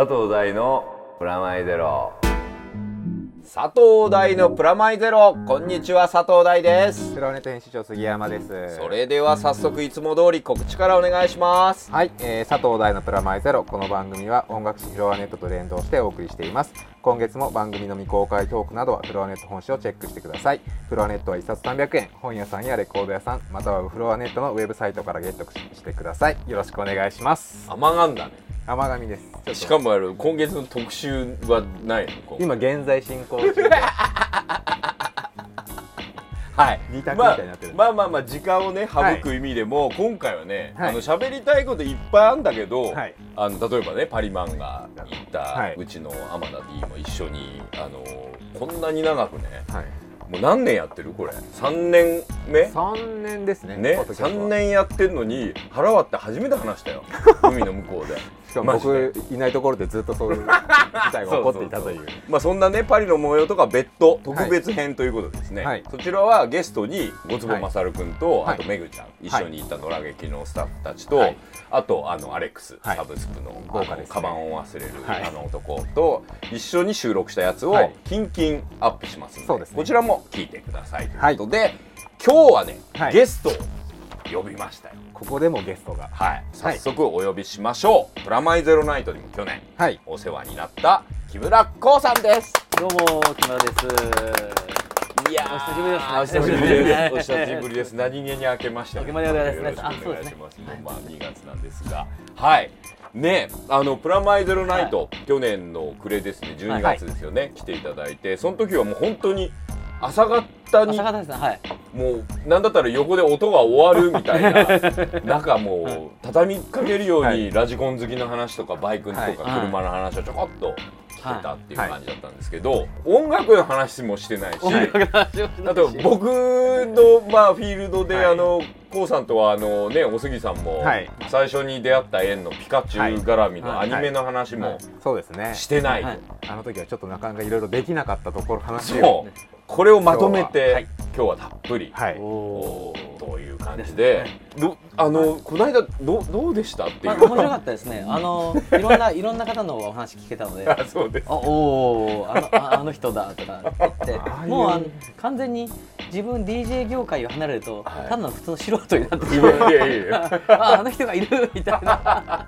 佐藤大のプラマイゼロ。佐藤大のプラマイゼロ。こんにちは佐藤大です。フロアネット編集長杉山です。それでは早速いつも通り告知からお願いします。はい、えー、佐藤大のプラマイゼロ。この番組は音楽誌フロアネットと連動してお送りしています。今月も番組の未公開トークなどはフロアネット本誌をチェックしてください。フロアネットは1冊300円。本屋さんやレコード屋さんまたはフロアネットのウェブサイトからゲットしてください。よろしくお願いします。甘がんだね甘神です。しかもある今月の特集はないの？今現在進行中。ではい。二択みたいになってる。まあ、まあまあまあ時間をね省く意味でも、今回はね、はい。あの喋りたいこといっぱいあるんだけど、はい。あの例えばねパリマンが行った、はい。うちの天田 D も一緒にあのこんなに長くねはい。もう何年やってる？これ。3年目？3年ですねね。ポッドキャストは。3年やってんのに腹割って初めて話したよ。海の向こうで。しかも僕いないところでずっとそういう事態が起こっていたという。まあそんなねパリの模様とか別途特別編ということですね、はい。そちらはゲストにごつぼまさるくんと、はい。あとめぐちゃん一緒に行った野良劇のスタッフたちと、はい。あとあのアレックス、はい。サブスクの豪華ですね。カバンを忘れる、はい。あの男と一緒に収録したやつをはい。キンキンアップしますので,、ですね。こちらも聞いてくださいということで、今日はね、はい。ゲストを呼びましたよここでもゲストが。はい。早速お呼びしましょう、プラマイゼロナイトにも去年はい。お世話になった木村光さんです。どうも木村です。いやお久しぶりですね。お久しぶりです。お久しぶりです。何気に明けました。明けまでとうございます。よろしくお願いします。あそうですね。もうまあ2月なんですが、はい。ね、あのプラマイゼロナイト、去年の暮れですね、12月ですよね、来ていただいて、その時はもう本当に朝方に。もうなんだったら横で音が終わるみたいな。中もう畳みかけるようにラジコン好きの話とかバイクとかはい。車の話をちょこっと聞けたっていう感じだったんですけど音楽の話もしてないしあと僕のまあフィールドで、はい。あのこうさんとはあのねお杉さんもはい。最初に出会った縁のピカチュウ絡みのアニメの話もそうですね。してない。と、はい。あの時はちょっとなかなかいろいろできなかったところ話をこれをまとめてはい。今日はたっぷりはい。という感じで、どあのこの間どどうでしたっていう、まあ面白かったですね。あのいろんないろんな方のお話聞けたので。あ そうです。あおおあのああの人だとか言ってもうあの完全に自分 DJ 業界を離れると、はい。ただの普通の素人になってしいまう。やいやいや ああの人がいるみたいな、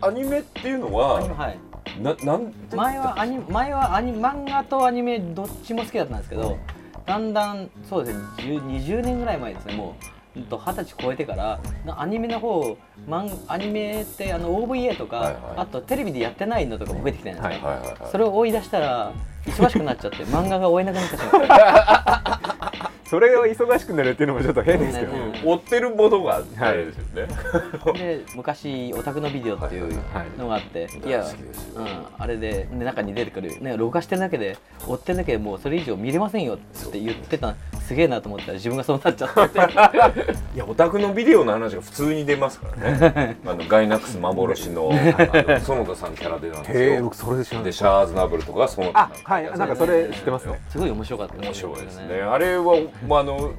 アニメっていうのははい、ななんて前はアニ前はアニ漫画とアニメどっちも好きだったんですけどだんだんそうですね10 20年ぐらい前ですねもう二十歳超えてからなアニメの方マンアニメってあの OVA とか、はいはい。あとテレビでやってないのとかも増えてきたじゃないですか、はいはいはいそれを追い出したら忙しくなっちゃって漫画が追えなくなってしまって それを忙しくなるっていうのもちょっと変ですけど、うん追ってるものがあれですよね、で昔オタクのビデオっていうはいのがあって、いやうん、あれで、ね、中に出てくる、ね、録画してるだけで追ってるだけでもうそれ以上見れませんよって言ってたすげえなと思ったら自分がそうなっちゃって いやオタクのビデオの話が普通に出ますからね。あのガイナックス幻の園田さんキャラでなんですよ。へえ僕それで知らないでシャーズナブルとか園田あはいなんかそれ知ってますね。すごい面白かった面白いですね。あれは、まあ、あの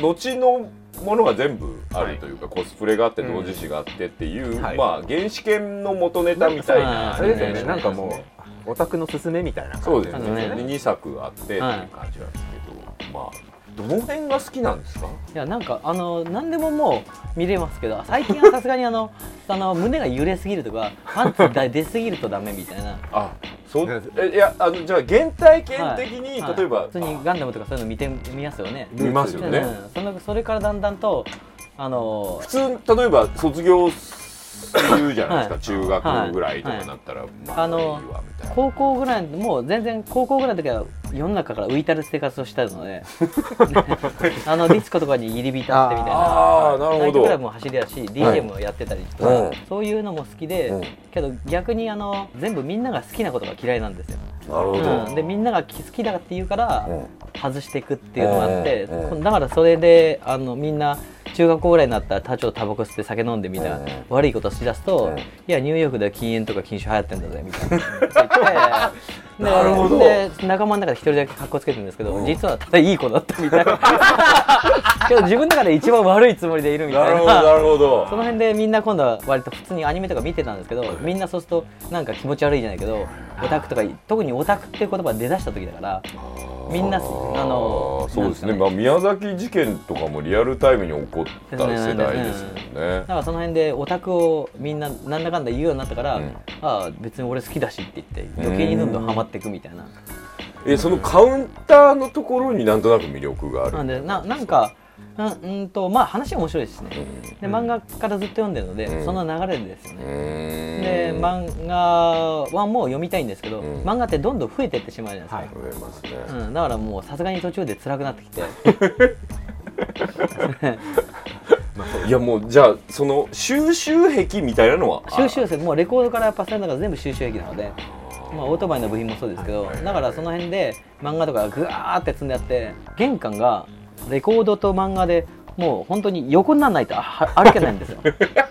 後のものが全部あるというか、コスプレがあって同時誌があってっていう、はい。まあ原始圏の元ネタみたいなあそれですよね。なんかもうオタクのすすめみたいなそうですね。ねで2作あってっていう感じなんですけど、まあどの辺が好きなんですか？いやなんかあの何でももう見れますけど最近はさすがにあのあの胸が揺れすぎるとかパンツが出すぎるとダメみたいな。あそうえいやあのじゃあ原体験的に、はい。例えば、普通にガンダムとかそういうの見て見ますよね。見ますよね、うん、そのそれからだんだんとあの普通例えば卒業するじゃないですか、はい。中学ぐらいとかなったら、まああの高校ぐらいもう全然高校ぐらいの時は世の中から浮いたる生活をしたので あのディスコとかに入り浸ってみたいな。ああなるほど。ナイトクラブも走りだし DJ もやってたりとか、うん。そういうのも好きで、うん。けど逆にあの全部みんなが好きなことが嫌いなんですよ、なるほど、うん、でみんなが好きだって言うからうん。外していくっていうのがあって、だからそれであのみんな中学校ぐらいになったら多少タバコ吸って酒飲んでみたいな、うん。悪いことしだすと、うん。いやニューヨークでは禁煙とか禁酒流行ってんだぜみたいな。なるほど。で仲間の中で一人だけ格好つけてるんですけど、うん。実はただいい子だったみたいな。けど自分の中で一番悪いつもりでいるみたいな。なるほどその辺でみんな今度は割と普通にアニメとか見てたんですけどみんなそうするとなんか気持ち悪いじゃないけどオタクとか特にオタクっていう言葉が出だした時だからみんなあのそうですね。まあ、宮崎事件とかもリアルタイムに起こった世代ですもんね。だからその辺でオタクをみんななんだかんだ言うようになったから、うん。ああ別に俺好きだしって言って余計にどんどんハマっていくみたいな。えそのカウンターのところになんとなく魅力がある。なんでななんかなうんとまあ話は面白いですしねで漫画からずっと読んでるので、うん。その流れですね、で漫画はもう読みたいんですけど、うん。漫画ってどんどん増えていってしまうじゃないですか、増えますね、うん、だからもうさすがに途中で辛くなってきて。いやもうじゃあその収集癖みたいなのは？収集性もうレコードからパスタのが全部収集癖なので、まあ、オートバイの部品もそうですけど、はいだからその辺で漫画とかがぐわーって積んであって玄関がレコードと漫画でもう本当に横にならないとは歩けないんですよ。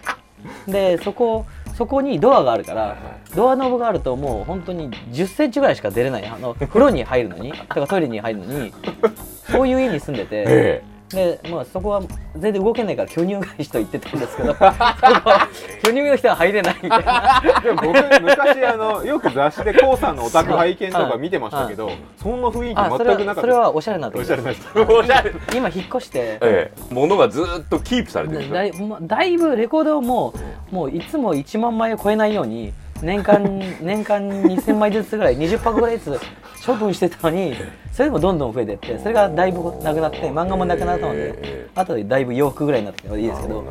でそこそこにドアがあるからドアノブがあるともう本当に1 0ンチぐらいしか出れない。あの風呂に入るのにとかトイレに入るのに そういう家に住んでて、えで、まあ、そこは全然動けないから巨乳返しと言ってたんですけど 巨乳の人は入れないみたいな。でも僕昔あのよく雑誌で k o さんのオタク拝見とか見てましたけどそんな雰囲気全くなかったはそれはおしゃれなとこ。おしゃれなおしゃれ今引っ越して。ええ。物がずっとキープされてるだいまだいぶレコードをもうもういつも1万枚を超えないように年間年間2000枚ずつぐらい20箱ぐらいずつ処分してたのにそれでもどんどん増えてってそれがだいぶなくなって漫画もなくなったのえでえあとでだいぶ洋服ぐらいになっていいですけど。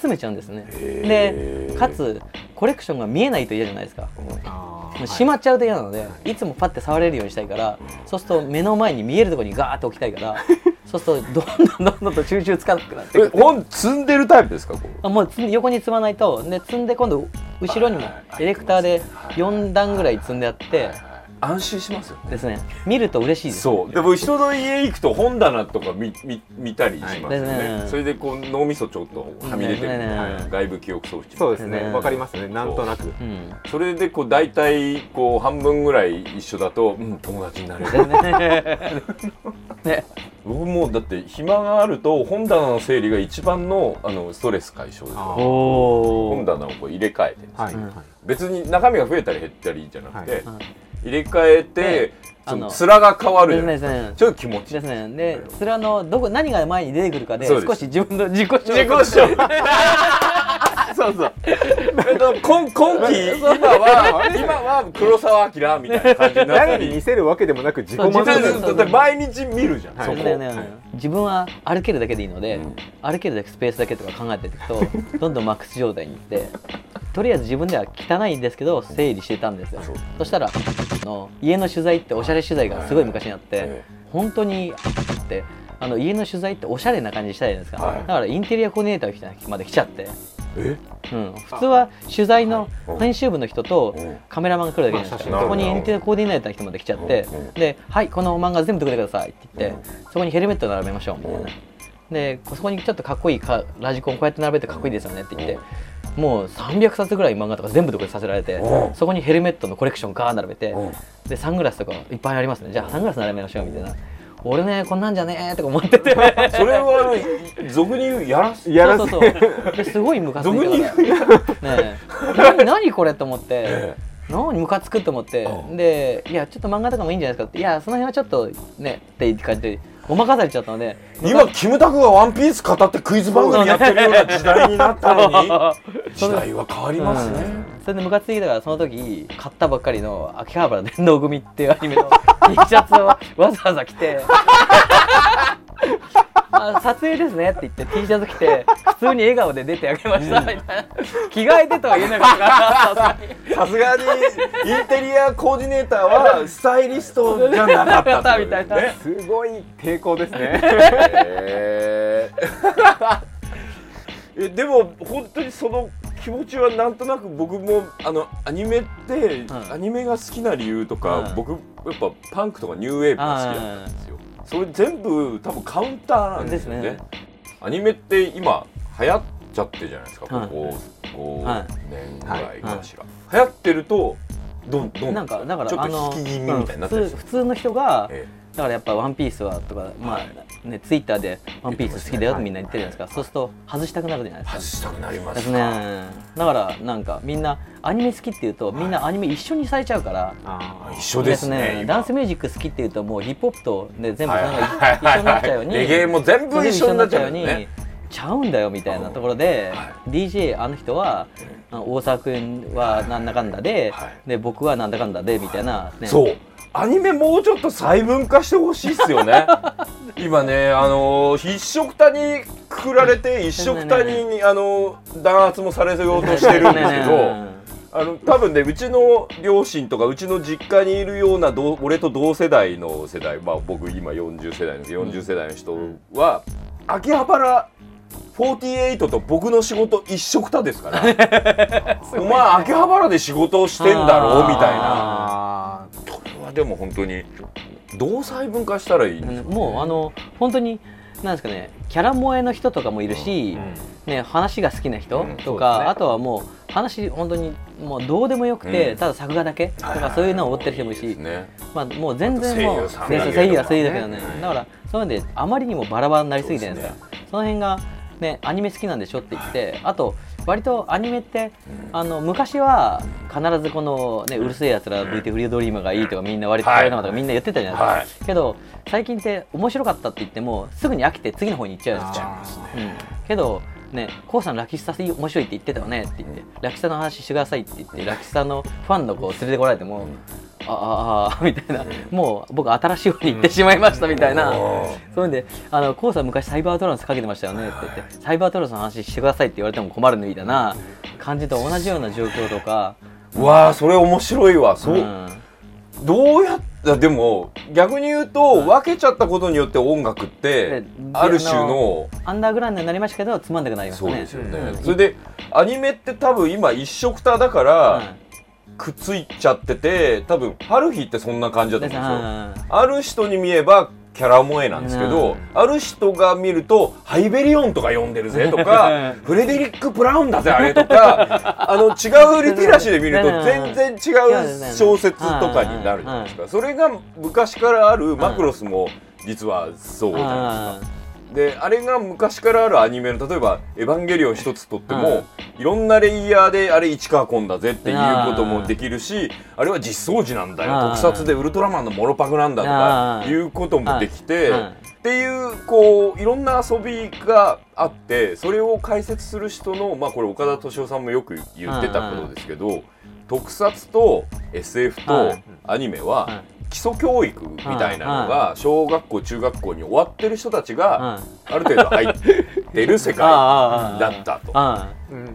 集めちゃうんですね。でかつコレクションが見えないと嫌じゃないですか。あもうしまっちゃうと嫌なので、い、つもパッて触れるようにしたいからそうすると目の前に見えるところにガーッと置きたいから そうするとどんどんどんどんと収集つかなくなってくる。え本積んでるタイプですかこあもう横に積まないとで積んで今度後ろにもエレクターで4段ぐらい積んであって安心しますよですね。見ると嬉しいですそう。でも人の家行くと本棚とか見見見たりしますよね,、はい。ですね。それでこう脳みそちょっとはみ出てる、ねねねはい外部記憶装置そうですね。ねわかりますね。なんとなく。う。ん。それでこう大体こう半分ぐらい一緒だと、うん、友達になれる。ね。ね。僕もだって暇があると本棚の整理が一番のあのストレス解消です本棚をこう入れ替えてではい。別に中身が増えたり減ったりじゃなくて、はい入れ替えてあの面が変わるですねですね。ちょっと気持ちですね。で面のどこ何が前に出てくるかで少し自分の自己主張自己主張そうそう。えっと今今期？今は今は黒澤明みたいな感じにな誰に見せるわけでもなく自己満足。毎日見るじゃん、はい。自分は歩けるだけでいいので、うん。歩けるだけスペースだけとか考えていくと どんどんマックス状態にいってとりあえず自分では汚いんですけど整理してたんですよ。そしたらの家の取材っておしゃれ取材がすごい昔にあって、え本当にってあの家の取材っておしゃれな感じしたいじゃないですか、はい。だからインテリアコーディネーターがまで来ちゃって、え？うん、普通は取材のはい。編集部の人とうん。カメラマンが来るだけじゃないですか、まあそこにインテリアコーディネーターの人まで来ちゃって、うんで「はいこの漫画全部撮ってください」って言って、うん。そこにヘルメット並べましょう。みたいな、でそこにちょっとかっこいいかラジコンこうやって並べてかっこいいですよねって言って、もう300冊ぐらい漫画とか全部独立させられて、うん。そこにヘルメットのコレクションガーッ並べて、うん。でサングラスとかいっぱいありますね。じゃあサングラス並べましょうみたいな俺ねこんなんじゃねえとか思ってて。それは俗に言うやらすやらせそうそうそう。ですごいムカつい俗にて言からうねえ。何何これと思って。え何ムカつくと思って。うんでいやちょっと漫画とかもいいんじゃないですかって。いやその辺はちょっとねって感じでごまかされちゃったので。今キムタクがワンピース語ってクイズ番組やってるような時代になったのに 時代は変わりますね、うん。それでムカついたからその時買ったばっかりの秋葉原電動組っていうアニメの T シャツをわざわざ着てあ撮影ですねって言って T シャツ着て普通に笑顔で出てあげましたみたいな。着替えてとは言えなかったさすがにインテリアコーディネーターはスタイリストじゃなかったってことですごい抵抗ですね。えでも本当にその気持ちはなんとなく僕もあのアニメって、ん。アニメが好きな理由とか、うん。僕やっぱパンクとかニューウェーブが好きだったんですよそれ全部多分カウンターなんですよね。ねアニメって今流行っちゃってるじゃないですか、はい。ここ5はい年ぐらいかしら、流行ってるとどんどんなんかだからちょっと引き気味みたいになってる。うん普通の人がえだからやっぱ「ワンピースはとかまあねツイッターで「ワンピース好きだよ」ってみんな言ってるじゃないですか。そうすると外したくなるじゃないですか。外したくなりまですすね。だからなんかみんなアニメ好きっていうとみんなアニメ一緒にされちゃうから。あ一緒ですね。今。ダンスミュージック好きっていうともうヒップホップと、ね、全部そはいれがはい一緒になっちゃうようにレゲエも全部一緒になっちゃうよに。ねちゃうんだよみたいなところで、は DJ あの人は大沢君はなんだかんだで,、はい。で僕はなんだかんだでみたいな、ね、そうアニメもうちょっと細分化してほしいっすよね。今ねあのー一緒くたにくくられて一緒くたにあのー弾圧もされようとしてるんですけどあの多分ねうちの両親とかうちの実家にいるような俺と同世代の世代まあ僕今40世代の40世代の人は、秋葉原48と僕の仕事一緒くたですから。お前秋葉原で仕事をしてんだろみたいなでも本当にどう細分化したらいいんでしょうねもうあの本当になんですかねキャラ萌えの人とかもいるし、ね、話が好きな人うん。とか、そうですね。あとはもう話本当にもうどうでもよくて、うん。ただ作画だけとかそういうのを追ってる人もいるし、ね。まあ、もう全然もう声優は声優だけどね、うん。だからそういうのであまりにもバラバラになりすぎてるんですかその辺が、ね、アニメ好きなんでしょって言ってあと割とアニメって、あの昔は必ずこの、ね、うるせえやつら VT フリードリームがいいとかみんな割となとかみんな言ってたじゃないですか、けど最近って面白かったって言ってもすぐに飽きて次の方に行っちゃうんですよあうん、けどね「こうさんラキスタ面白いって言ってたよね」って言って「ラキスタの話してください」って言ってラキスタのファンの子を連れてこられても「ああああ」みたいな。もう僕新しい方に行ってしまいましたみたいな、うん。そういうんで「あのこうさん昔サイバートランスかけてましたよね」って言って「サイバートランスの話してください」って言われても困るのいな。感じと同じような状況とか。うわあそれ面白いわ。そう、んどうやったでも逆に言うと、分けちゃったことによって音楽ってである種のアンダーグラウンドになりましたけどつまんなくなりましたね。そうですよね、うんそれでアニメって多分今一色ただからくっついちゃってて多分ハルヒってそんな感じだと思うんですよ。ある人に見えばキャラ萌えなんですけど、うん。ある人が見るとハイベリオンとか読んでるぜとか フレデリック・ブラウンだぜあれとか あの違うリテラシーで見ると全然違う小説とかになるじゃないですか。それが昔からあるマクロスも実はそうじゃないですか。であれが昔からあるアニメの例えば「エヴァンゲリオン」一つとっても、いろんなレイヤーであれ市川崑だぜっていうこともできるしあれは実相寺なんだよ。うん。特撮でウルトラマンのモロパクなんだとかうん。いうこともできてうん。っていうこういろんな遊びがあってそれを解説する人のまあこれ岡田敏夫さんもよく言ってたことですけど特撮と SF とうん。アニメは基礎教育みたいなのが小学校中学校に終わってる人たちがある程度入ってる世界だったと。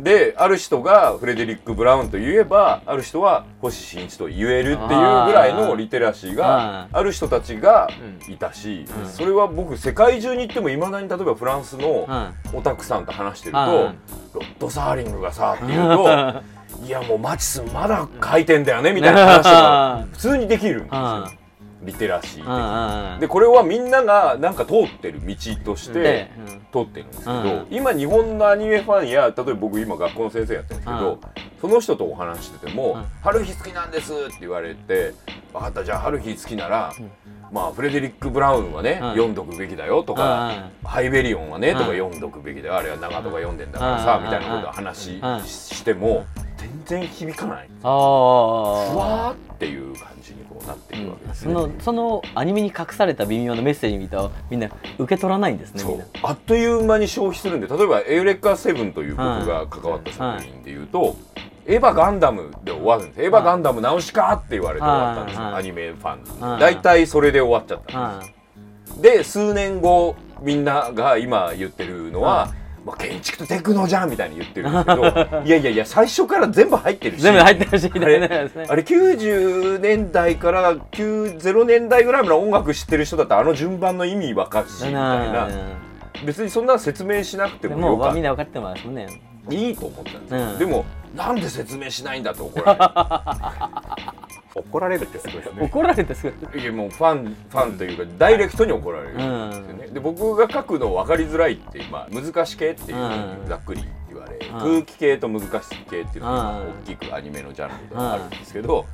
である人がフレデリック・ブラウンと言えばある人は星新一と言えるっていうぐらいのリテラシーがある人たちがいたし、うん。それは僕世界中に行ってもいまだに例えばフランスのオタクさんと話してると、うんロッド・サーリングがさって言うと いやもうマシスンまだ書いてんだよねみたいな話が 普通にできるんですよ。リテラシー。でこれはみんながなんか通ってる道としてで通ってるんですけど、うん。今日本のアニメファンや例えば僕今学校の先生やってるんですけど、うん。その人とお話しててもうん「ハルヒ好きなんです」って言われて「分かったじゃあハルヒ好きなら、うん。まあフレデリック・ブラウンはね、うん。読んどくべきだよ」とか、ハイベリオンはね」とかうん。読んどくべきだよ。あれは長門が読んでんだからさ、うん。みたいなことを話しても全然響かない。ああふわーっていう感じにこうなっていくわけですね。そのそのアニメに隠された微妙なメッセージ見たらみんな受け取らないんですねそう。あっという間に消費するんで例えば「エウレカセブン」という僕が関わった作品でいうと「エヴァガンダム」で終わるんです「エヴァガンダム直しか?」って言われて終わったんですアニメファンうん大体それで終わっちゃったんですで数年後みんなが今言ってるのはまあ、建築とテクノじゃんみたいに言ってるんですけど いやいやいや最初から全部入ってるし。全部入ってるしあれあれ90年代から90年代ぐらいまで音楽知ってる人だったらあの順番の意味わかるしみたいな。別にそんな説明しなくてでもよかみんな分かってますもんね。いいと思ったんですよ、うん。でもなんで説明しないんだって怒ら怒られるってすごいですね。怒られてすぐれるいやもうファンファンというかダイレクトに怒られるんですよね、で僕が書くの分かりづらいって、まあ、難し系っていう、うん。ざっくり言われ、ん。空気系と難し系っていうのがうん。大きくアニメのジャンルではあるんですけど、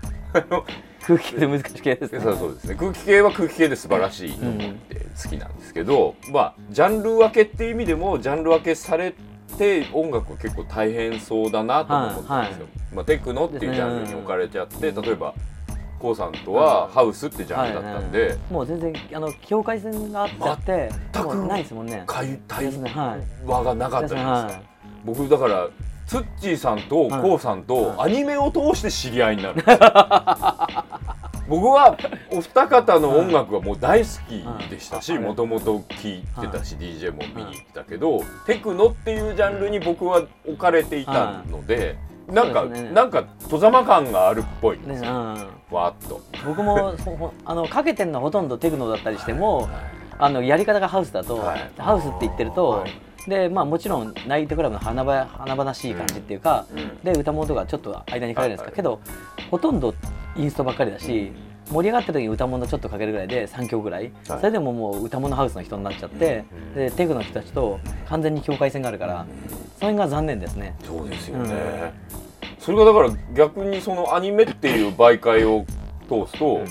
空気で難しい系ですね。そうそうですね。空気系は空気系で素晴らしいと思って好きなんですけど、まあジャンル分けっていう意味でもジャンル分けされて音楽は結構大変そうだなとも思ったんですよ。まあ、テクノっていうジャンルに置かれちゃって、例えば k o さんとはハウスってジャンルだったんで、はいもう全然あの境界線があっちゃって全く。ないですもんね。解体ですねはい。輪がなかったじゃないですか。は僕だからツッチーさんとはい。k o さんとアニメを通して知り合いになる 僕はお二方の音楽はもう大好きでしたしはい。もともと聴いてたし DJ も見に行ってたけどテクノっていうジャンルに僕は置かれていたのでなんかね。なんか戸ざま感があるっぽいんいですよ。ねうん。わーっと。僕も あのかけてるのはほとんどテクノだったりしてもあのやり方がハウスだと、はい。ハウスって言ってると、はい。でまあもちろんナイトクラブの華々しい感じっていうか、うん。で歌物とかちょっと間にかけるんですはい。けどほとんどインストばっかりだし、盛り上がってる時に歌物ちょっとかけるぐらいで3曲ぐらい、それでももう歌物ハウスの人になっちゃって、でテクの人たちと完全に境界線があるから、それが残念ですね。そうですよね、それがだから逆にそのアニメっていう媒介を通すと、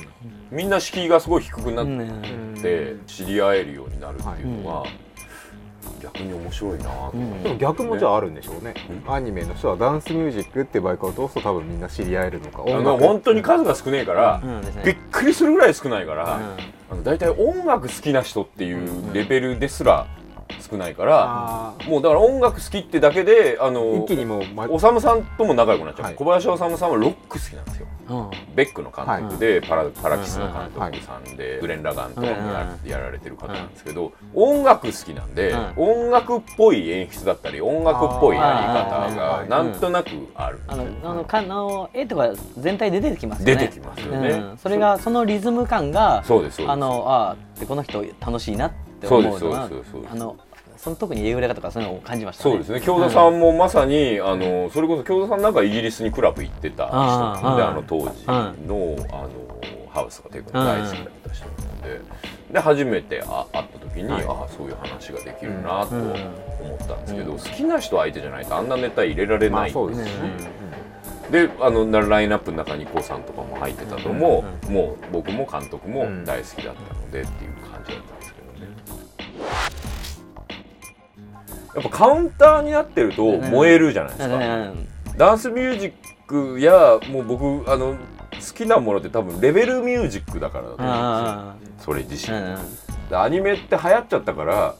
みんな敷居がすごい低くなっうん。て知り合えるようになるっていうのは、逆に面白いなうん。でも逆もじゃああるんでしょうね、アニメの人はダンスミュージックって媒介を通すと多分みんな知り合えるのか。あの本当に数が少ねえから、びっくりするぐらい少ないから、うん。あの大体音楽好きな人っていうレベルですら少ないから、あもうだから音楽好きってだけであーの一気にもう、ま、おさむさんとも仲良くなっちゃう、はい。小林修さんはロック好きなんですよ。うん。ベックの監督で、パラパラキスの監はい督さんで、グレン・ラガンとかもや,、られてる方なんですけど、音楽好きなんで、う音楽っぽい演出だったり音楽っぽいやり方がなんとなくある、あのあのかあの絵とか全体で出てきますよね。出てきますよね、うん、それがそのリズム感がそうです。あのあーでこの人楽しいなってそうです思うのはそうですそうですあのその特に英語とかそういうのを感じましたね。そうですね。京田さんもまさに、あのそれこそ京田さんなんかイギリスにクラブ行ってた人なんであの当時の,、あのハウスがテクノ大好きだった人なんで。で初めてあ会った時に、はい。ああそういう話ができるなとうん。思ったんですけど、好きな人相手じゃないとあんなネタ入れられまない、あそうですし、ね。であのなラインナップの中に k o さんとかも入ってたのも、もう僕も監督もうん。大好きだったのでっていう感じだったやっぱカウンターになってると燃えるじゃないですか。うん。ダンスミュージックやもう僕あの好きなものって多分レベルミュージックだからだと思うんあですよ。それ自身。ーうん。でアニメって流行っちゃったから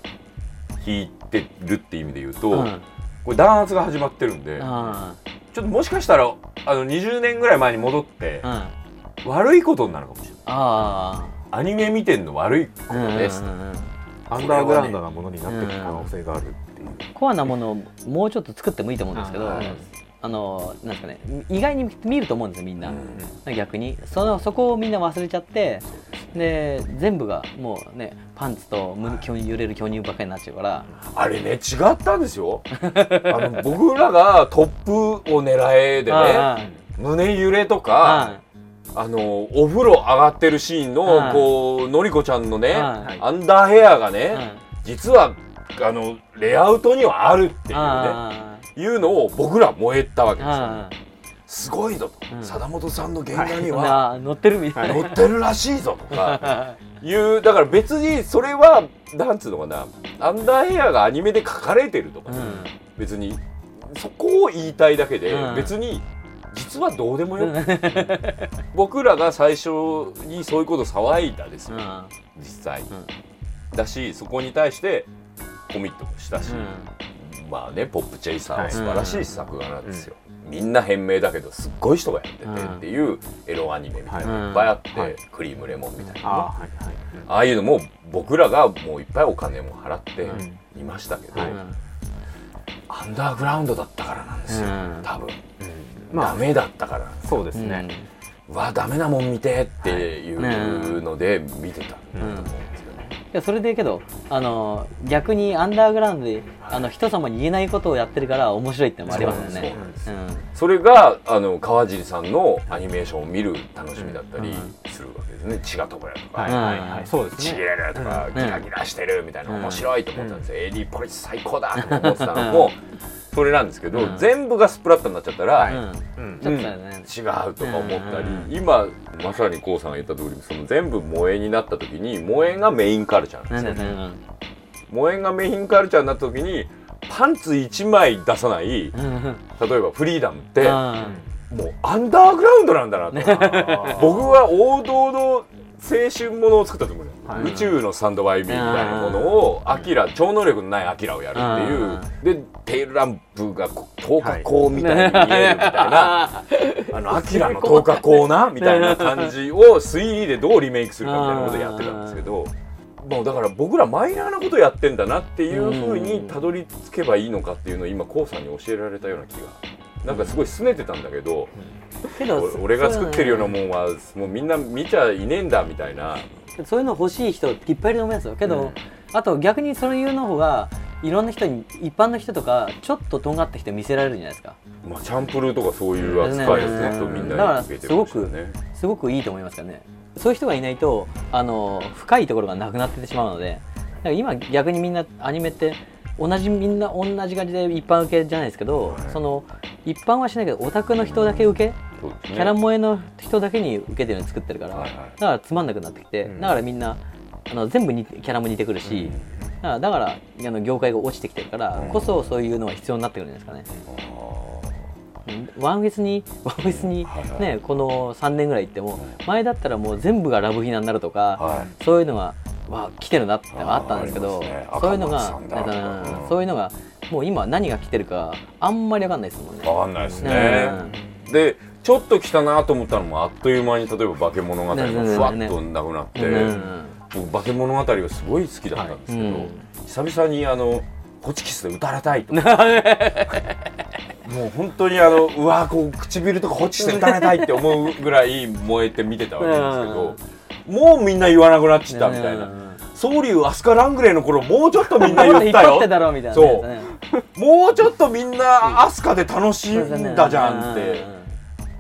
弾いてるっていう意味で言うと、うん。これ弾圧が始まってるんで、あちょっともしかしたらあの20年ぐらい前に戻ってー、うん。悪いことになるかもしれない。あアニメ見てんの悪いことです、うんうんうんアンダーグラウンドなものになっていく可能性があるコアなものをもうちょっと作ってもいいと思うんですけど、あのなんですかね意外に見ると思うんですよみんな、逆に。そのそこをみんな忘れちゃってで全部がもうねパンツと胸揺れる巨乳ばっかりになっちゃうから、あれね違ったんですよ。あの僕らがトップを狙えでねあ胸揺れとあかあのお風呂上がってるシーンのはい。こうのりこちゃんのねはい。アンダーヘアがあね実はあのレイアウトにはあるっていうねあいうのを僕ら燃えたわけですよあすごいぞと。うん。貞本さんの原画にはあ 乗ってるみたいな、乗ってるらしいぞとか。いうだから別にそれはなんつうのかな。アンダーヘアがアニメで描かれてるとか、うん。別にそこを言いたいだけで、うん。別に実はどうでもよ 僕らが最初にそういうこと騒いだですよ、うん。実際、だしそこに対してコミットもしたし、まあね「ポップチェイサー」は素晴らしい作画なんですよ、みんな変名だけどすっごい人がやっててっていうエロアニメみたいなのがい。っぱいあって、はい。クリームレモンみたいな、あーはいはい。ああいうのも僕らがもういっぱいお金も払ってうん。見ましたけど、はい。アンダーグラウンドだったからなんですよ、うん。多分、まあダメだったから。そうですうん。ね、うわダメなもん見てっていうので見てたんだと思うやそれでけどあの逆にアンダーグラウンドであの人様に言えないことをやってるから面白いってのもありますよね。そうなんですうん。それがあの川尻さんのアニメーションを見る楽しみだったりするわけですね。血が飛ぶやとか、はいはいはい。そうですね。ちぎれるとか、うん。ギラギラしてるみたいなうん。面白いと思ったんですよ、AD ポリス最高だと思ってたのもそれなんですけど、うん。全部がスプラッタになっちゃったら、うん。うん。ね、違うとか思ったり、うん。今まさに k o さんが言った通りその全部萌えになった時に萌えがメインカルチャーなんですよ、ね萌えがメインカルチャーになった時にパンツ1枚出さない例えばフリーダムってうん。もうアンダーグラウンドなんだなと 僕は王道の青春ものを作ったと思うよ、はい。宇宙のサンドバイビーみたいなものをアキラ超能力のないアキラをやるっていう。でテールランプがこう透過光みたいに見えるみたいな、あのアキラの透過光なみたいな感じを 3D でどうリメイクするかみたいなことをやってたんですけど。もうだから僕らマイナーなことやってんだなっていうふうにたどり着けばいいのかっていうのを今 k o さんに教えられたような気がなんかすごい拗ねてたんだけど、けどお俺が作ってるようなもんはもうみんな見ちゃいねえんだみたいな。そういうの欲しい人いっぱいいると思いますよ。けど、うん。あと逆にそういうの方がいろんな人に一般の人とかちょっととんがった人見せられるじゃないですか。まあチャンプルーとかそういう扱いをずっとみんなに受けてるんですよね。すごくいいと思いますからね。そういう人がいないとあの深いところがなくなっててしまうのでだから今逆にみんなアニメって同じみんな同じ感じで一般受けじゃないですけど、はい。その一般はしないけどオタクの人だけ受け、ね。キャラ萌えの人だけに受けてるの作ってるから、はいはい。だからつまんなくなってきて、うん。だからみんなあの全部にキャラも似てくるし、だからだからあの業界が落ちてきてるからうん。こそそういうのは必要になってくるんですかね。うんワンフェスにワンフェスにねこの3年ぐらい行っても前だったらもう全部がラブヒナになるとか、はそういうのがわ来てるなってあったんですけどそういうのがそういうのがもう今何が来てるかあんまりわかんないですもんね。分かんないですね。でちょっと来たなと思ったのもあっという間に例えば化け物語がふわっとなくなって、うん僕化け物語がすごい好きだったんですけど、うん。久々にあのホチキスで打たれたいと もう本当にあのうわこう唇とかホチキスで打たれたいって思うぐらい燃えて見てたわけですけど、もうみんな言わなくなっちゃったみたいな。総流アスカ・ラングレーの頃もうちょっとみんな言ったよ引っ張ってだろうみたいなそう。ねもうちょっとみんなアスカで楽しんだじゃんって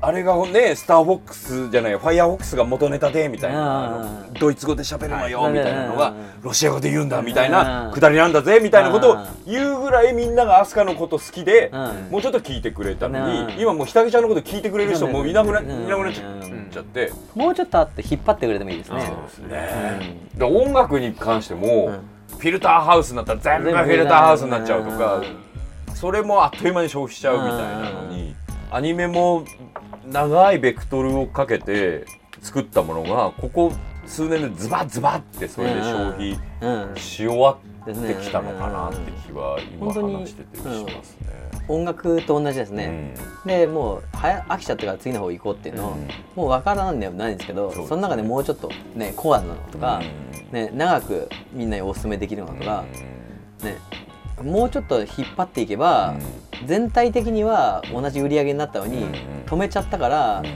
あれがねスターフォックスじゃないファイヤーフォックスが元ネタでみたいなドイツ語で喋るのよみたいなのがうん。ロシア語で言うんだみたいうん。なくだりなんだぜみたいなことを言うぐらいみんながアスカのこと好きでうん。もうちょっと聞いてくれたのうん。に今もうひたげちゃんのこと聞いてくれる人もういなくなっちゃうんって。もうちょっとあって引っ張ってくれてもいいですね。そうですね。だから音楽に関してもうん。フィルターハウスになったら全部フィルターハウスになっちゃうとかそれもあっという間に消費しちゃうみたいなのにアニメも長いベクトルをかけて作ったものがここ数年でズバズバってそれで消費うん、し終わってきたのかなって気は今話しててしますね。音楽と同じですね。でもうはや飽きちゃってから次の方行こうっていうの、うん。もう分からんでもないんですけどその中でもうちょっとねコアなのとか、うん。ね、長くみんなにお勧めできるのとか、ね、もうちょっと引っ張っていけば、全体的には同じ売り上げになったのに、うん止めちゃったから、うん。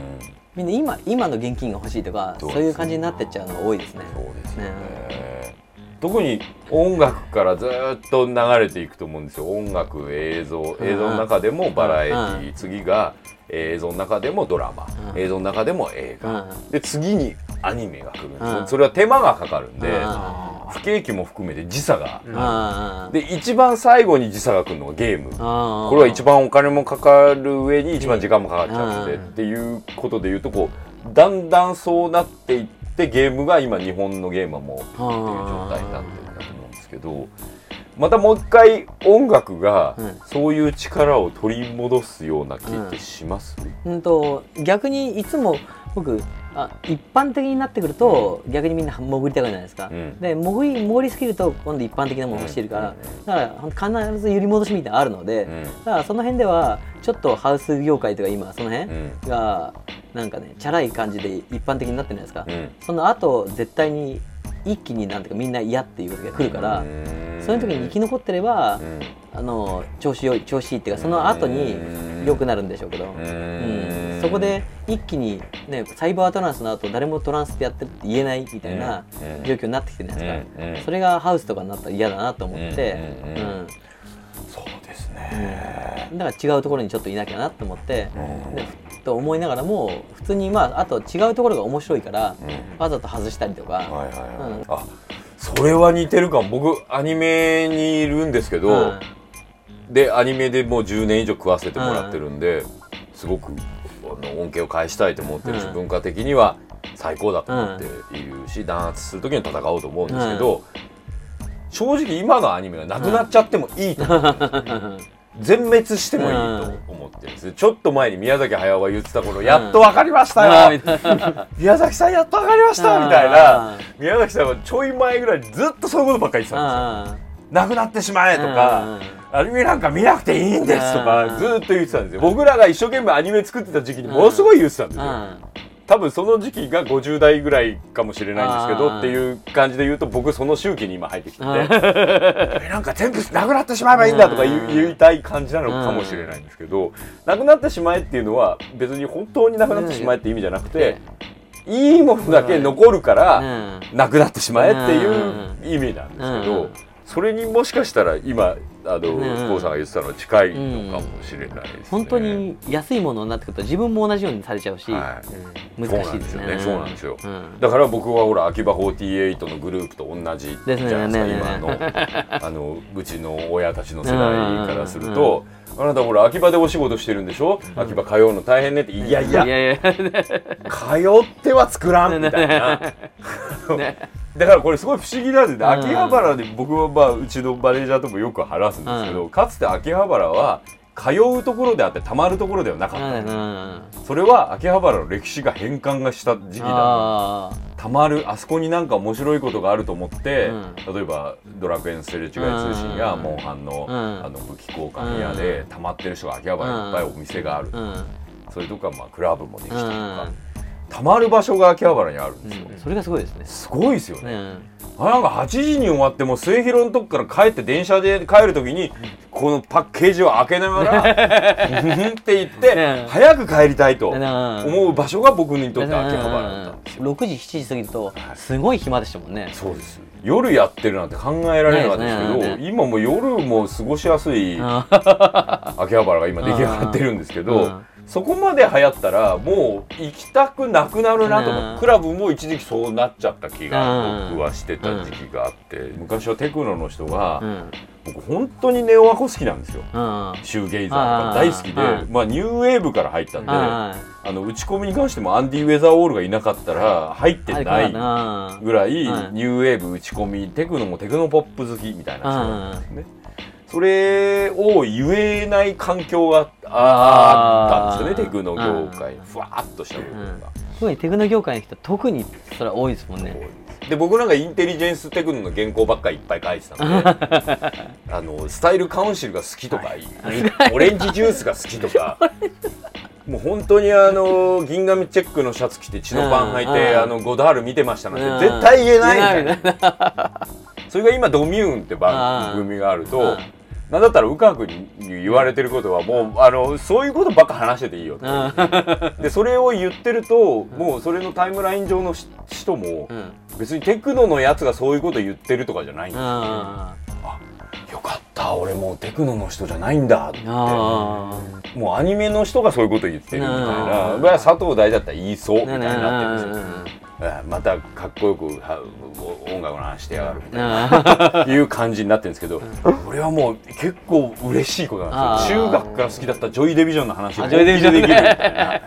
みんな今今の現金が欲しいとかそういう感じになってっちゃうのが多いですね。そうですよね。特に音楽からずっと流れていくと思うんですよ。音楽映像。映像の中でもバラエティー、次が映像の中でもドラマ、うん。映像の中でも映画、うん。で次にアニメが来るんですよ、うん。それは手間がかかるんで、うん。不景気も含めて時差が、あで一番最後に時差が来るのがゲーム、あこれは一番お金もかかる上に一番時間もかかっちゃうので、うん。っていうことで言うとこうだんだんそうなっていってゲームが今日本のゲームはもうっていう状態になってるんだと思うんですけどまたもう一回音楽がうん。そういう力を取り戻すような気ってします、うんと逆にいつも僕あ一般的になってくると、逆にみんな潜りたくないですか、うん。で潜り潜りすぎると今度一般的なものをしてるから、だから必ず揺り戻しみたいなのあるので、うん。だからその辺ではちょっとハウス業界とか今その辺うん。がなんかねチャラい感じで一般的になってるじゃないですか、うん。その後絶対に一気になんていうかみんな嫌っていう時が来るから、そういう時に生き残ってれば、うん。あの調子よい調子いいっていうかその後に良くなるんでしょうけど、うんそこで一気に、ね、サイバートランスの後誰もトランスってやってるって言えないみたいなうん状況になってきてるじゃないですか、それがハウスとかになったら嫌だなと思って、うんそうですね、うん。だから違うところにちょっといなきゃなと思って、と思いながらも普通にまああと違うところが面白いから、うん。わざと外したりとか、あそれは似てるかも。僕アニメにいるんですけど、うん。でアニメでもう10年以上食わせてもらってるんで、すごくあの恩恵を返したいと思ってるし、うん。文化的には最高だと思っているし、弾圧する時に戦おうと思うんですけど、正直今のアニメがなくなっちゃってもいいと思う、全滅してもいいと思ってるんです。ちょっと前に宮崎駿が言ってた頃、やっと分かりましたよ、宮崎さんやっと分かりましたみたいな。宮崎さんはちょい前ぐらいずっとそういうことばっかり言ってたんですよ。なくなってしまえとか、アニメなんか見なくていいんですとかうん。ずっと言ってたんですよ。僕らが一生懸命アニメ作ってた時期にものすごい言ってたんですよ。多分その時期が50代ぐらいかもしれないんですけうんどっていう感じで言うと僕その周期に今入ってきてて えなんか全部なくなってしまえばいいんだとか言いたい感じなのかもしれないんですけどなくなってしまえっていうのは別に本当になくなってしまえって意味じゃなくていいものだけ残るからなくなってしまえっていう意味なんですけどうん。それにもしかしたら今あのうんさんが言ってたのは近いのかもしれないですね。本当に安いものになってくると自分も同じようにされちゃうし、はい。難しいですね。そうなんですよね。そうなんですよ。だから僕はほら秋葉48のグループと同じじゃないですかねね今の。あのうちの親たちの世代からすると。あなたほら秋葉でお仕事してるんでしょ？秋葉通うの大変ねって。いやいや。いやいや、通っては作らんみたいな。ね、だからこれすごい不思議なんですね。うん。秋葉原で僕はまあうちのマネージャーともよく話すんですけどかつて秋葉原は通うところであってたまるところではなかった。うんそれは秋葉原の歴史が変換がした時期だった。まるあそこになんか面白いことがあると思って、う例えばドラクエンステレ違い通信やうん。モンハンの,、うん。あの武器交換屋でたまってる人が秋葉原にいっぱいお店がある、それとかまあクラブもできたりとか、うんたまる場所が秋葉原にあるんですよ、うんそれがすごいですね。すごいですよね、ねあなんか8時に終わっても末広のとこから帰って電車で帰るときにこのパッケージを開けながら「ふふん」って言ってね早く帰りたいとね思う場所が僕にとって秋葉原だった。んですよ6時7時過ぎるとすごい暇でしたもんね。そうです。夜やってるなんて考えられなかったですけど、ね今もう夜も過ごしやすいあ秋葉原が今出来上がってるんですけど、うんそこまで流行ったらもう行きたくなくなるなと思クラブも一時期そうなっちゃった気がうん。僕はしてた時期があって、昔はテクノの人が、うん。僕本当にネオアコ好きなんですよ。うん。シューゲイザーとか大好きで、うん。まあ、ニューウェーブから入ったんで、ああの打ち込みに関してもアンディ・ウェザーオールがいなかったら入ってあないなぐらい、うんニューウェーブ打ち込みテクノもテクノポップ好きみたいな人なんですね。うんそれを言えない環境がああったんですよねテクノ業界うん。ふわっとした部分が。特にテクノ業界の人特にそれは多いですもんね。で僕なんかインテリジェンステクノの原稿ばっかりいっぱい書いてたので あのスタイルカウンシルが好きとか、オレンジジュースが好きとかもう本当にあの銀紙チェックのシャツ着て血のパン履いて、うんあのゴダール見てましたなんて、うん。絶対言えないみたそれが今ドミューンって番組があると、うんなんだったら宇川君に言われてることはもうあのそういうことばっか話してていいよと、でそれを言ってるともうそれのタイムライン上のし人も別にテクノのやつがそういうこと言ってるとかじゃないんですよ、あよかった俺もうテクノの人じゃないんだって。あもうアニメの人がそういうこと言ってるみたいな。佐藤大だったら言いそうみたいにねなってるんですよ。あまたかっこよくは音楽の話してやがるみたいな。あいう感じになってるんですけど、俺はもう結構嬉しいことなんですよ。中学から好きだったジョイ・デビジョンの話をあジョイデビジョンでできるみたいな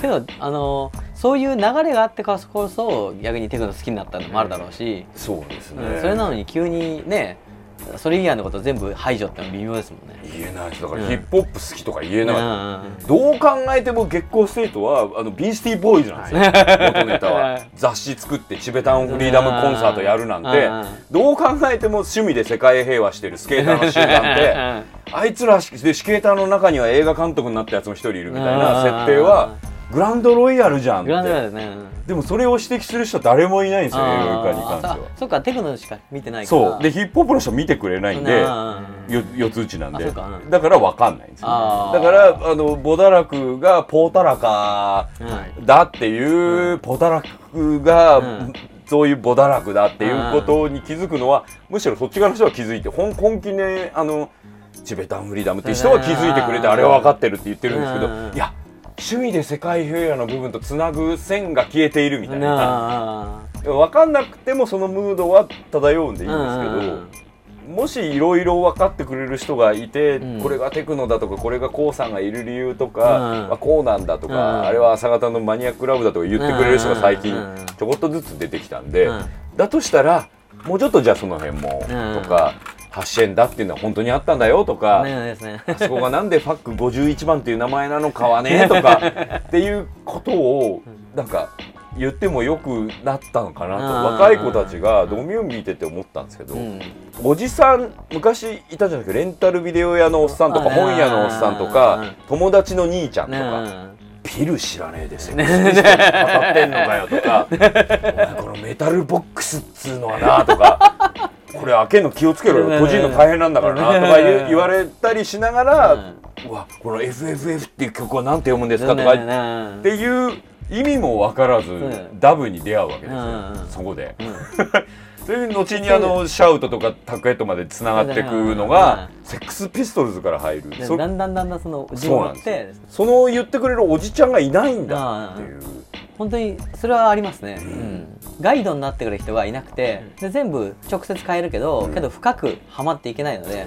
けどあのそういう流れがあってからこそ逆にテクノ好きになったのもあるだろうし、そうですね、うんそれなのに急にねそれ以外のこと全部排除ってのは微妙ですもんね。言えない。だからうん。ヒップホップ好きとか言えなかった、うん。どう考えても月光ステートはあのビースティーボーイズなんですよ。元ネタは。雑誌作ってチベタンフリーダムコンサートやるなんて。うん。どう考えても趣味で世界平和してるスケーターの集団であいつらでスケーターの中には映画監督になったやつも一人いるみたいな設定はグランドロイヤルじゃんグランドライダーですね。でもそれを指摘する人は誰もいないんですよ映画に関しては。あそっかテクノしか見てないから。そう。でヒップホップの人見てくれないんで四つ打ちなんで。だから分かんないんですよだからあのボダラクがポータラカうんだっていう、ポダラクが、うん。そういうボダラクだっていうことに気づくのは、むしろそっち側の人は気づいて本本気であのチベタンフリーダムっていう人は気づいてくれてうんあれは分かってるって言ってるんですけど、うん。いや趣味で世界平和の部分とつなぐ線が消えているみたいな。な分かんなくてもそのムードは漂うんでいいんですけど、もしいろいろ分かってくれる人がいて、うん。これがテクノだとかこれがコウさんがいる理由とか、うんあこうなんだとか、うんあれは朝方のマニアックラブだとか言ってくれる人が最近うんちょこっとずつ出てきたんで、うん。だとしたらもうちょっとじゃあその辺も、うんとか発円だっていうのは本当にあったんだよとか、ねあそこがなんでファック51番っていう名前なのかはね とかっていうことをなんか言ってもよくなったのかなとうん若い子たちがドミューン見てて思ったんですけど、うん。おじさん昔いたじゃないですかレンタルビデオ屋のおっさんとかうん本屋のおっさんとうんか友達の兄ちゃんとねか。ピル知らねえでセックスピストル語ってんのかよとかお前このメタルボックスっつうのはなとかこれ開けるの気をつけろよ。閉じるの大変なんだからな。とか言われたりしながら、うわこの FFF っていう曲は何て読むんですか？とかねっていう意味も分からず、ん。ダブに出会うわけですよ、うんそこで。れで後にあのシャウトとかタクヘッドまでつながっていくのがセックスピストルズから入る。だんだんだんだんその自そうなんですその言ってくれるおじちゃんがいないんだっていう本当にそれはありますね、うん。ガイドになってくる人がいなくてで全部直接変えるけど、けど深くはまっていけないので、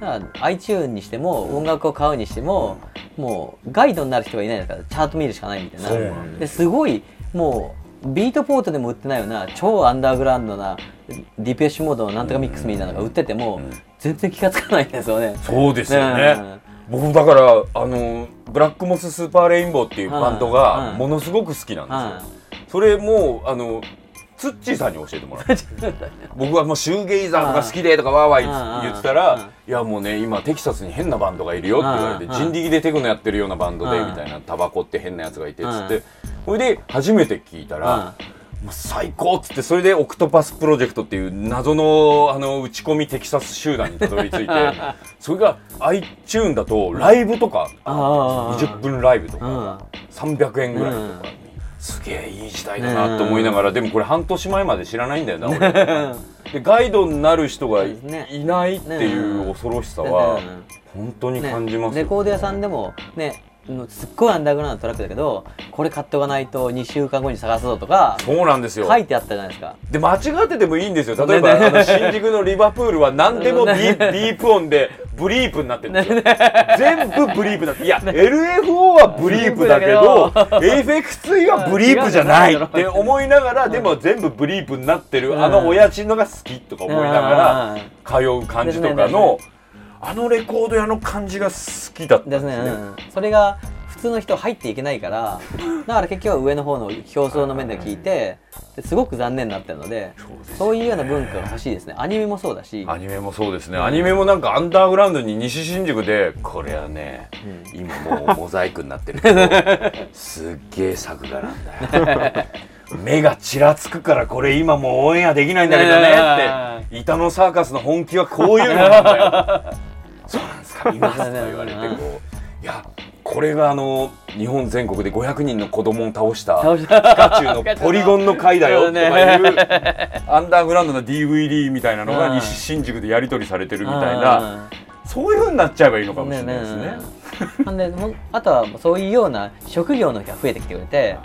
だから iTune にしても音楽を買うにしても、もうガイドになる人がいないですからチャート見るしかないみたいな。ですごいもうビートポートでも売ってないような超アンダーグラウンドなディペッシュモードのなんとかミックスみたいなのが売ってても、全然気がつかないんですよね。そうですよね、僕だからあのブラックモススーパーレインボーっていうバンドがうんものすごく好きなんですよ、はそれもうあのツッチーさんに教えてもらって。僕はもうシューゲイザーとか好きでとかわーわー言ってたうんら「いやもうね今テキサスに変なバンドがいるよ」って言われてうん人力でテクノやってるようなバンドでうんみたいなタバコって変なやつがいてっつって。うんそれで初めて聞いたら最高っつってそれでオクトパスプロジェクトっていう謎のあの打ち込みテキサス集団にたどり着いて それが iTune だとライブとかあー。20分ライブとかうん。300円ぐらいとか。にすげえいい時代だなと思いながらでもこれ半年前まで知らないんだよな俺。でガイドになる人がいないっていう恐ろしさは本当にね感じます。レコード屋さんでもね。のすっごいアンダーグラウンドのトラックだけどこれ買っておかないと2週間後に探すぞとかそうなんですよ。書いてあったじゃないですか。で間違っててもいいんですよ。例えば、ねね。あの新宿のリバプールは何でもビービープ音でブリープになってるんですよ、全部ブリープになっていや LFO はブリープだけど AFX3 はブリープじゃないって思いながらでも全部ブリープになってるあの親父のが好きとか思いながら通う感じとかのあのレコード屋の感じが好きだったんでですすね。ね、うん。それが普通の人入っていけないから だから結局は上の方の表層の面で聞いてですごく残念になってるのでそういうような文化が欲しいですね。アニメもそうだし。アニメもそうですね、アニメもなんかアンダーグラウンドに西新宿でこれはね、今もうモザイクになってるけど すっげえ作画なんだよ。目がちらつくからこれ今もうオンエアできないんだけどねって板のサーカスの本気はこういうのなんだよそうなんですか。見ますと言われてこう。いやこれがあの日本全国で500人の子供を倒したピカチュウのポリゴンの回だよとかいうアンダーグラウンドの DVD みたいなのがうん。西新宿でやり取りされてるみたいなそういう風になっちゃえばいいのかもしれないですね。ほんでほんあとはそういうような職業の人が増えてきてくれて、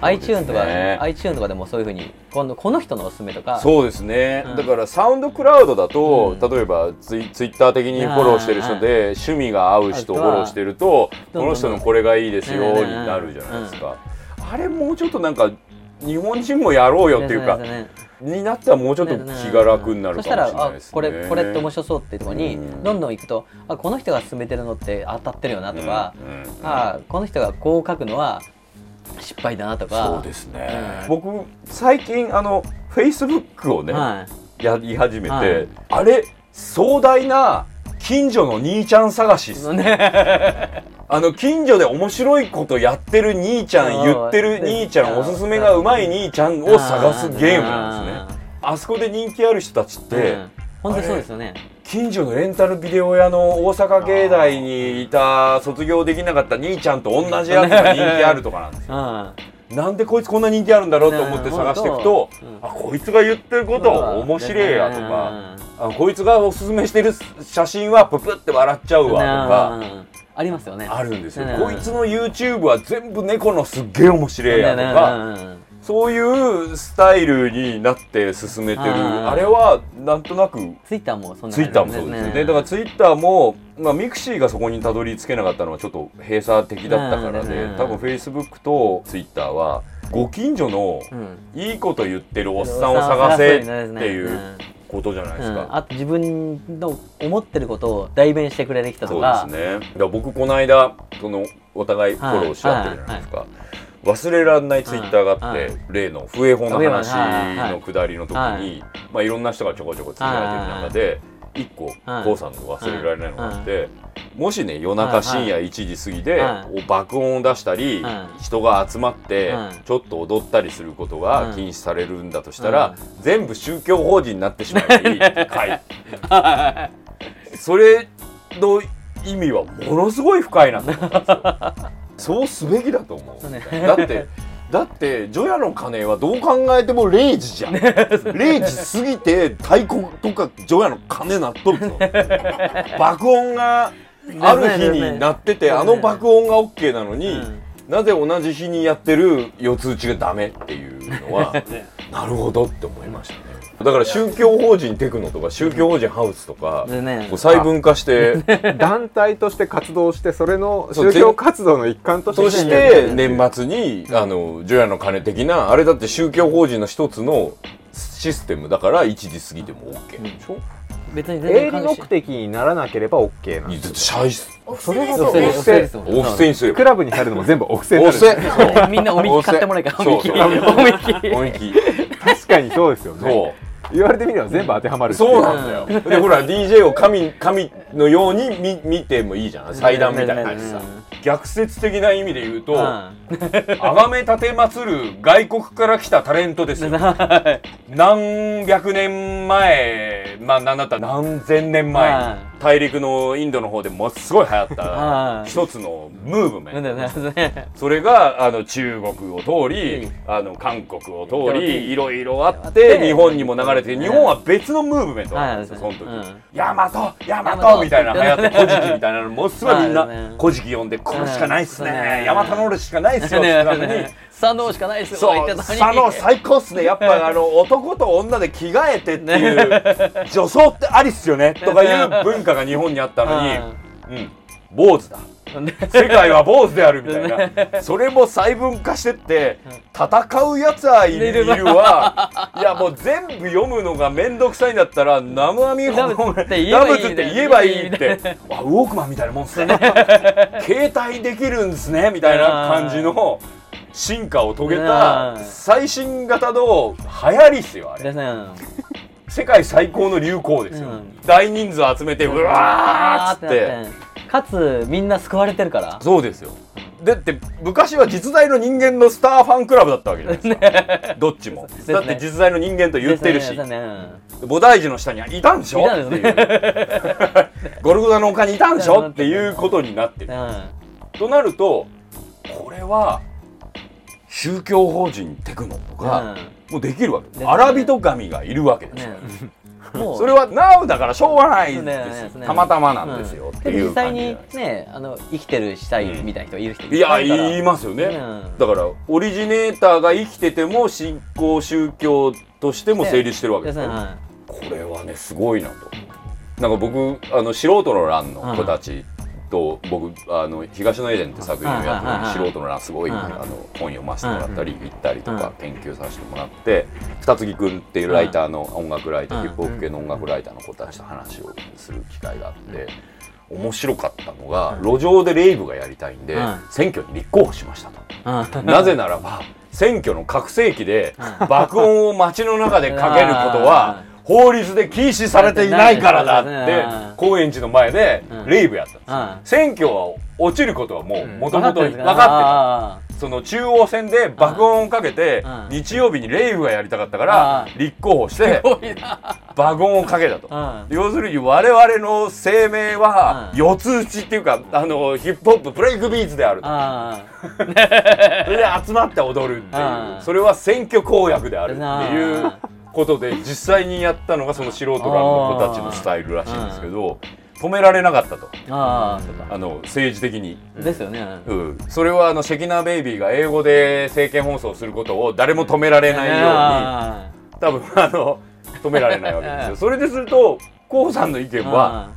iTune とか、iTune とかでもそういうふうに今度この人のおすすめとか。そうですね、うん。だからサウンドクラウドだと、うん。例えばツイツイッター的にフォローしてる人で趣味が合う人をフォローしてるとこの人のこれがいいですようんになるじゃないですか、あれもうちょっとなんか日本人もやろうよっていうか、になったらもうちょっと気が楽になるかもしれないですね。そしたらあこれこれって面白そうっていうところにうん。どんどん行くとあこの人が進めてるのって当たってるよなとか、あこの人がこう書くのは失敗だなとか。そうですね、うん。僕最近あのフェイスブックをね、はい。やり始めて、はい。あれ壮大な近所の兄ちゃん探し。っすね。あの近所で面白いことやってる兄ちゃんう。ん言ってる兄ちゃんおすすめがうまい兄ちゃんを探すゲームなんですね。あそこで人気ある人たちって、うん。本当にそうですよね近所のレンタルビデオ屋の大阪芸大にいた卒業できなかった兄ちゃんと同じやつが人気あるとかなんですよ。うん。なんでこいつこんな人気あるんだろうと思って探していくと、うん。あこいつが言ってること面白いやとか、あこいつがおすすめしてる写真はププって笑っちゃうわとか、うん。ありますよね。あるんですよ、うん。こいつの YouTube は全部猫のすっげえ面白いやとか、そういうスタイルになって進めてる。あれはなんとなく。ツイッターもそんなツイッターもそうですよね。だからツイッターも、まあ、ミクシーがそこにたどり着けなかったのはちょっと閉鎖的だったからうん。で多分フェイスブックとツイッターはご近所のうん。いいこと言ってるおっさんを探せってうん。いうことじゃないですか。うん。あと自分の思ってることを代弁してくれる人とそうかですね。だから僕この間そのお互いフォローし合ってるじゃないですか。忘れられないツイッターがあって、はい例の笛本の話はい。のくだりの時に、はい。まあいろんな人がちょこちょこつぶやいてる中で、一個はい。郷さんの忘れられないのがあって、もしね夜中深夜1時過ぎで、は爆音を出したり、は人が集まって、はい。ちょっと踊ったりすることが禁止されるんだとしたら、は全部宗教法人になってしまえばいい それの意味はものすごい深いなと思ったんですよ。そうすべきだと思う。ねだってだって除夜の鐘はどう考えても0時じゃん。0時過ぎて太鼓とか除夜の鐘鳴っとるぞ。爆音がある日になってて、あの爆音が OK なのに、なぜ同じ日にやってる四つ打ちがダメっていうのはなるほどって思いましたね。だから宗教法人テクノとか宗教法人ハウスとか、でねこう細分化して 団体として活動してそれの宗教活動の一環としてそして年末にあの除夜の鐘的なあれだって宗教法人の一つのシステムだから1時過ぎても OK でしょ、別に全営利目的にならなければ OK なんですシャイお布施ですそれがよねお布施。ですもんお布施にすればクラブに入るのも全部お布施になる。お布施。そう。みんなおみき買ってもらえからおみき。おみき。確かにそうですよね言われてみれば全部当てはまるそうなんだよ。でほら DJ を神神のように見見てもいいじゃん。祭壇みたいな感じさ。逆説的な意味で言うと、あがめ立て祭る外国から来たタレントですよ。何百年前、まあなんだったら何千年前。はに大陸のインドの方でものすごい流行ったはい。一つのムーブメント。ね。それがあの中国を通り、うん。あの韓国を通うんりいろいろあってて日本にも流れて日本は別のムーブメントなんですよ、はいその時、うん。ヤマトヤマトトみたいなの流行って「古事記」みたいなのものすごいみんなはい。ね「古事記」読んで「これしかないっすうん。ね。ヤマトの俺しかないっすよ」ってたのに。佐野しかないですよ佐野最高っすね。やっぱあの男と女で着替えてっていう女装ってありっすよねとかいう文化が日本にあったのにうん。坊主だ。世界は坊主であるみたいな。それも細分化してって戦うやつはいるいるわいやもう全部読むのが面倒くさいんだったらナムアミナムツって言えナムばいいツって言えばいいって。あウォークマンみたいなもんっすね。携帯できるんですね。みたいな感じの進化を遂げたうん。最新型の流行りっすよあれ世界最高の流行ですよ、うん。大人数集めてうわーっつって。かつみんな救われてるから。そうですよ。だって昔は実在の人間のスターファンクラブだったわけじゃないですか。どっちも、だって実在の人間と言ってるし、菩提寺の下にはいたんでしょ？っていう。ゴルゴダの丘にいたんでしょ？っていうことになってる。うん。となるとこれは宗教法人テクノとか、もうできるわけ。です、ねアラビト神がいるわけですよ、ね。もう。それは Now だからしょうがないですたまたまなんですよ、っていうで実際にねあの生きてる死体みたいな人いる人いや言いますよね、うんだからオリジネーターが生きてても信仰宗教としても成立してるわけですよ、これはねすごいなと。なんか僕あの素人の欄の子たちと、僕あの東野エデンって作品をやってるはいはいはい素人の欄すごい、うんあの本読ませてもらったり、行ったりとか、う研究させてもらって二木君っていうライターの音楽ライター、うんヒップホップ系の音楽ライターの子たちと話をする機会があって。面白かったのが、路上でレイブがやりたいんで、うん選挙に立候補しましたと。うんなぜならば選挙の拡声器で爆音を街の中でかけることは法律で禁止されていないからだって高円寺の前でレイブやったんです選挙は落ちることはもううん。もともと分かって分たその中央線で爆音をかけてうん。日曜日にレイブがやりたかったからうん。立候補して爆音をかけたと。うん。要するに我々の声明はうん。四つ打ちっていうかあのヒップホップブレイクビーツであると。あ それで集まって踊るっていう。うん。それは選挙公約であるっていうことで実際にやったのがその素人らの子たちのスタイルらしいんですけど止められなかったと。ああの政治的に、ですよね。うん、それはあのシェキナーベイビーが英語で政見放送することを誰も止められないようにあ多分あの止められないわけですよ。それでするとコウさんの意見ーは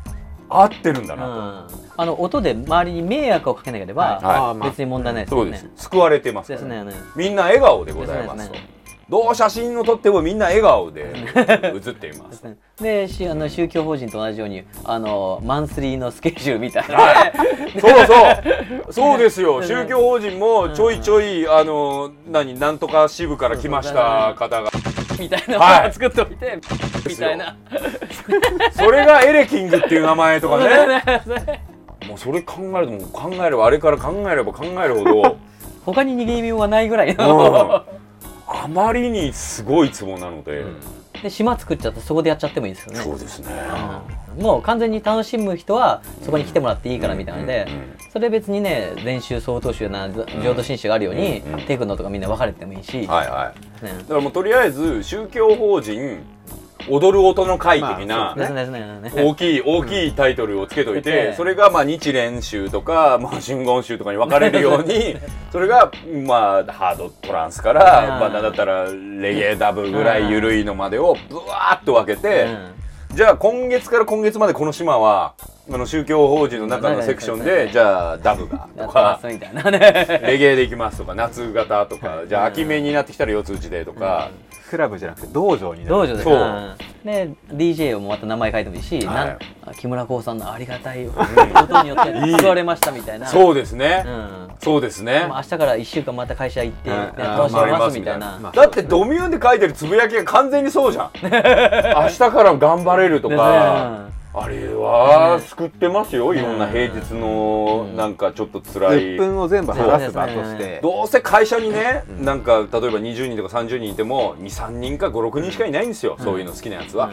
合ってるんだうん。なあの音で周りに迷惑をかけなければ、別に問題ないでとそうすよね。です。救われてますねね。みんな笑顔でございますねどう？写真を撮ってもみんな笑顔で 写っていまです。でしあの宗教法人と同じようにあのマンスリーのスケジュールみたいな、はい。そうそう。そうですよ。宗教法人もちょいちょいあの何なんとか支部から来ました方が。みたいなはい。作っておいて、みたいな。それがエレキングっていう名前とかね。もうそれ考えるともう考えればあれから考えれば考えるほど。他に逃げようがないぐらいうん。の、あまりにすごいツボなので、で島作っちゃってそこでやっちゃってもいいですよね。そうですね、うん。もう完全に楽しむ人はそこに来てもらっていいからみたいなので、うんうんそれ別にね練習総統集な浄土真宗があるように、うんうんテクノとかみんな分かれてもいいし、はいはい。ね。だからもうとりあえず宗教法人踊る音の会的な、大きい大きいタイトルをつけといて、うん。それがまあ日蓮宗とか、まあ、真言宗とかに分かれるようにそれがまあハードトランスから、うん。まあ、だったらレゲエダブぐらい緩いのまでをブワーッと分けて、うん。じゃあ今月から今月までこの島はあの宗教法人の中のセクションで、うんじゃあダブがとかすみたいなね。レゲエでいきますとか夏型とかじゃあ秋めになってきたら四つ打ちでとか、クラブじゃなくて道場になる。道場でそう。うん。で DJ をまた名前書いてもいいし、はい。なん木村光さんのありがたいことによって 救われましたみたいな。そうですね、うん。そうですね、まあ明日から1週間また会社行って、楽しみますみたいな、まあだってドミューンで書いてるつぶやきが完全にそうじゃん。明日から頑張れるとでか、ねあれはね救ってますよ、いろんな平日のうん。なんかちょっと辛い、鬱憤を全部晴らす場として。どうせ会社にね、うん。なんか例えば20人とか30人いても23人か56人しかいないんですよ、そういうの好きなやつは、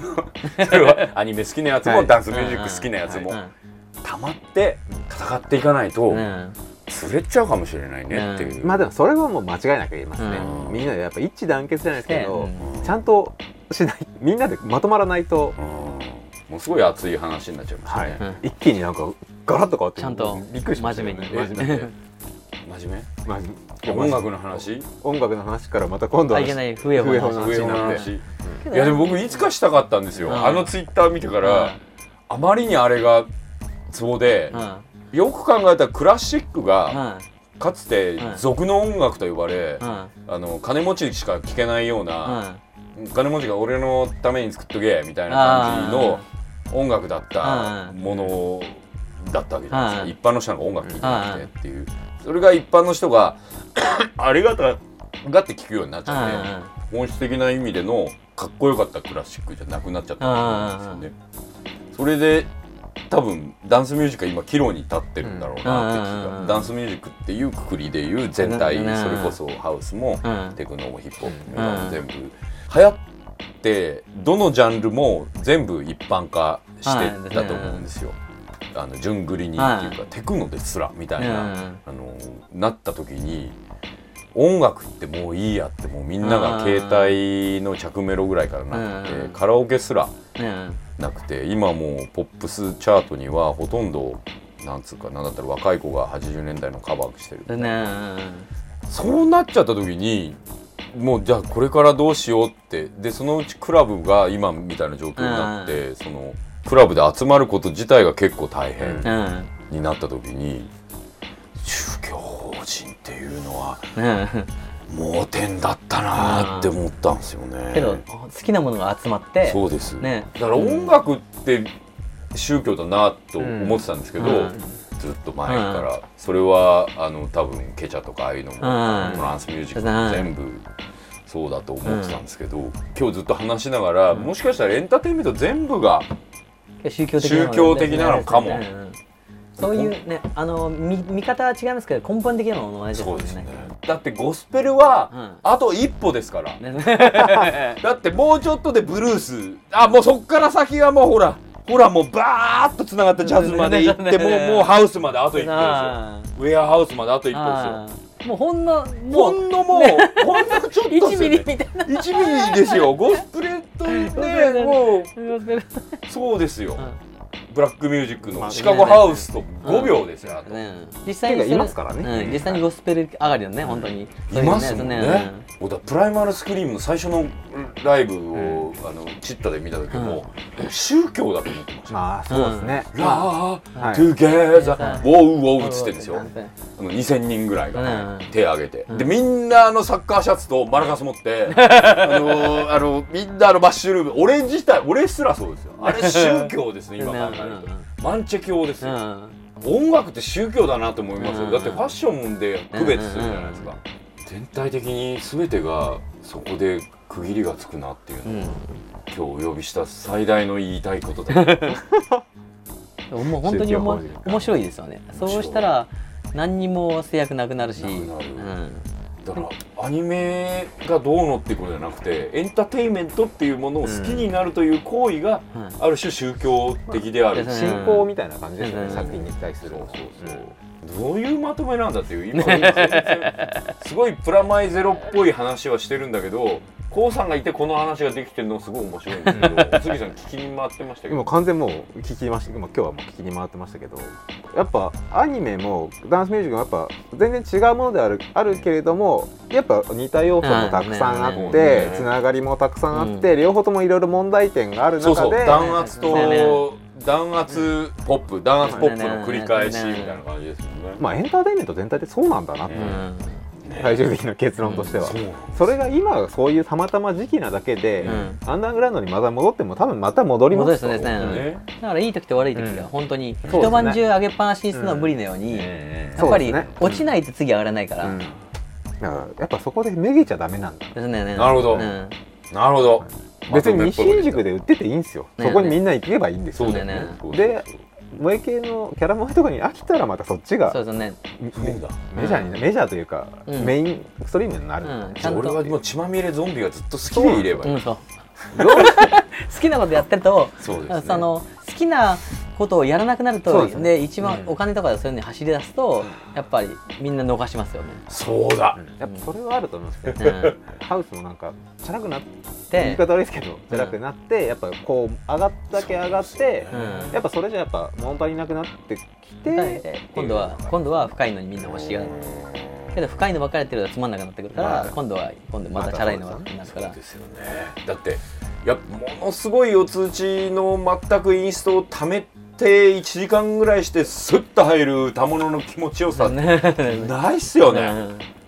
それはアニメ好きなやつも、はい。ダンスミュージック好きなやつも、うん溜まって戦っていかないとれちゃうかもしれないねっていう、まあでもそれはもう間違いなく言えますね、うん。みんなでやっぱ一致団結じゃないですけど、うん。ちゃんとしないみんなでまとまらないと、うんもうすごい熱い話になっちゃいましたね、うん。一気になんかガラッと変わってちゃんとびっくりしましたよね。真面目に真面目真面ま目。音楽の話？音楽の話からまた今度はあいけない笛の話になって。話。いやでも僕いつかしたかったんですよ、うん。あのツイッター見てから、あまりにあれがツボでう、ん。よく考えたらクラシックがうん。かつてうん。俗の音楽と呼ばれ、うん。あの金持ちしか聴けないよううな、ん。金持ちが俺のために作っとけみたいな感じの音楽だったうんものだったわけじゃないですか、うん一般の人なんか音楽聴いてなくてっていう、それが一般の人がありがたがって聴くようになっちゃって、本質的な意味でのかっこよかったクラシックじゃなくなっちゃったんですよね。それで多分ダンスミュージックは今岐路に立ってるんだろうなって気がダンスミュージックっていうくくりでいう全体うんそれこそハウスもうんテクノもヒップホップうん。も全部。流行ってどのジャンルも全部一般化してったと思うんですよ。あの順繰りにっていうかテクノですらみたいなうん。あのなった時に音楽ってもういいやってもうみんなが携帯の着メロぐらいからなくうん。てカラオケすらうん。なくて今もうポップスチャートにはほとんどなんつうかなんだったら若い子が80年代のカバーしてるでね。そうなっちゃった時にもうじゃあこれからどうしようって。でそのうちクラブが今みたいな状況になってそのクラブで集まること自体が結構大変うん。になった時に宗教法人っていうのはうん。盲点だったなって思ったんですよね。けど好きなものが集まってそうです、ね。だから音楽って宗教だなと思ってたんですけど、うんずっと前から、それはあの多分ケチャとかああいうのも、んトランスミュージックも全部そうだと思ってたんですけど、今日ずっと話しながら、もしかしたらエンターテインメント全部が宗教的な宗教的なのかも。そういうねあの見見方は違いますけど根本的なものは同じですもね。ね。だってゴスペルは、うん。あと一歩ですから。ね。だってもうちょっとでブルース。あもうそっから先はもうほらほらもうバーッとつながったジャズまで行ってもうもうハウスまであと一歩ですよ。あ。ウェアハウスまであと一歩あもうほんのほんのもう、ほんのちょっとですよ、1ね、ミリみたいな1ミリですよ。ゴスプレットね もう。そうですよブラックミュージックまあのシカゴハウスと5秒ですよ、ね実際にいますからね。うん、実際にゴスペル上がりのね本当に。いますもんね。そういう僕だプライマルスクリームの最初のライブを、あのチッタで見た時も、宗教だと思ってました、まあそうですね、ラはー、い。トゥゲーザー、ウォウウォウっつってんですよ。うん。あの2000人ぐらいがうん。手を挙げて、でみんなあのサッカーシャツとマラカス持って あのあのみんなあのマッシュルーム俺自体俺すらそうですよ。あれ宗教ですね今考えるとマンチェ教ですよ、うん音楽って宗教だなと思いますよ、うんだってファッションで区別するじゃないですか、全体的に全てがそこで区切りがつくなっていうのが、うん。今日お呼びした最大の言いたいことだ。もう本当に面白いですよね。そうしたら何にも制約なくなるし。なる。うんだからアニメがどうのっていうことじゃなくてエンターテインメントっていうものを好きになるという行為がうん。ある種宗教的である、まあそう信仰みたいな感じですよね、うん。作品に対する。そうそう。どういうまとめなんだっていう今 全然すごいプラマイゼロっぽい話はしてるんだけどこうさんがいてこの話ができてるのすごい面白いんですけど 杉さん聞きに回ってましたけ今ど完全もう聞きました今今日はもう聞きに回ってましたけどやっぱアニメもダンスミュージックもやっぱ全然違うものであるあるけれどもやっぱ似た要素もたくさんあうんってね。つながりもたくさんあって両方ともいろいろ問題点があるそうそう。中で弾圧そうだね。と弾圧ポップ弾圧ポップの繰り返しみたいな感じですもんね。まあエンターテインメント全体でそうなんだなって。うん最終的な結論としては。そうなん。それが今そういうたまたま時期なだけでうん。アンダーグラウンドにまた戻っても多分また戻ります。戻りそうですね。ねだからいい時と悪い時がうん。本当に一晩中上げっぱなしにするのは無理なようにやっぱり落ちないと次上がらないから。うん。だからやっぱそこでめげちゃダメなんだですね。なるほど。うん。なるほど。別に西新宿で。で売ってていいんですよ、ね。そこにみんな行けばいいんですよ。そうだよねね。そうだよね。で萌え系のキャラ萌えとかに飽きたらまたそっちがそうですね。メジャーにメジャーというか、うん。メインストリームになる、うんじゃあ俺はもう血まみれゾンビがずっと好きでいればいい。好きなことやってるとそうですね。その好きなことをやらなくなるとですね一番うんお金とかでそういうのに走り出すとやっぱりみんな逃しますよね。そうだ。やっぱそれはあると思うんですけど、うんハウスもなんかチャラくなって言いで、方悪いですけどチャラくなってやっぱこう上がっただけ上がってうんやっぱそれじゃやっぱ物足りなくなってきてで今度は今度は深いのにみんな欲しがる。けど深いのばっかりやってるとつまんなくなってくるから、まあ今度は今度またチャラいのがなるからそう。ですよね。だっていやものすごいお通知の全くインストを貯めて1時間ぐらいしてスッと入る歌物の気持ちよさ。ね。ないっすよね。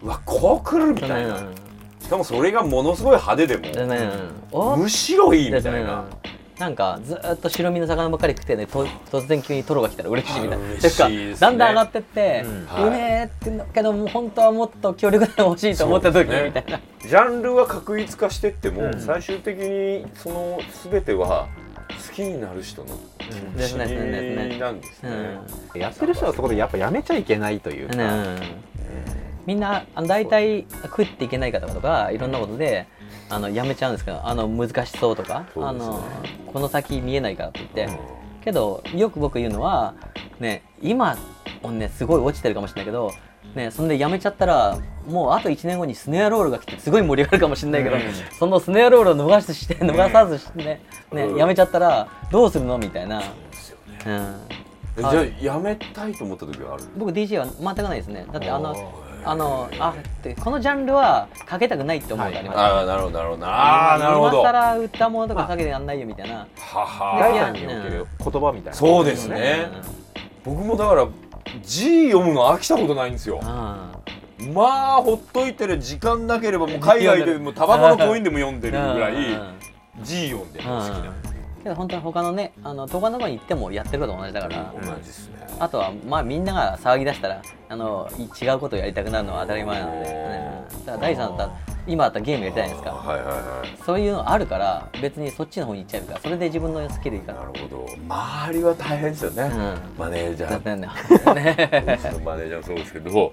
うわこう来るみたいな。しかもそれがものすごい派手でも。むしろいいみたいな。なんかずーっと白身の魚ばっかり食ってねと突然急にトロが来たら嬉しいみたいな。だんだん上がってって、ううん。はいめえってけどもう本当はもっと強力なの欲しいと思った時、ねみたいな。ジャンルは確一化してっても、うん。最終的にその全ては好きになる人の気ですね持ですねちなんですね。やってる人はそこでやっぱやめちゃいけないというか、うん。みんなあの大体食っていけない方とかいろんなことであのやめちゃうんですけどあの難しそうとかあのこの先見えないからって言って、けどよく僕言うのはね今ねすごい落ちてるかもしれないけどねそんでやめちゃったらもうあと1年後にスネアロールが来てすごい盛り上がるかもしれないけど、うん。そのスネアロールを逃しして逃さずしてねねやめちゃったらどうするの？みたいな、ですよね。うじゃあやめたいと思った時はある？僕 DJ は全くないですね。だってあのー。あのあってこのジャンルはかけたくないって思うことあります、ああなるほどなるほど。ああなるほど。は今更歌物とかかけてやんないよみたいな、は第三における言葉みたいな。そうですね。僕もだから字読むの飽きたことないんですよ。あまあほっといてる時間なければもう海外でもタバコのコインでも読んでるぐらい字読んでるの好きなけど本当に他のねあの他のとこに行ってもやってること同じだから、同じですね。あとはまあみんなが騒ぎ出したらあのい違うことをやりたくなるのは当たり前なので、ねだから第三だ今だったらゲームやりたいじゃないですか。はいはいはい。そういうのあるから別にそっちの方に行っちゃうからそれで自分のスキルいいからなるほど周りは大変ですよね、うん。マネージャー。ね。マネージャーもそうですけど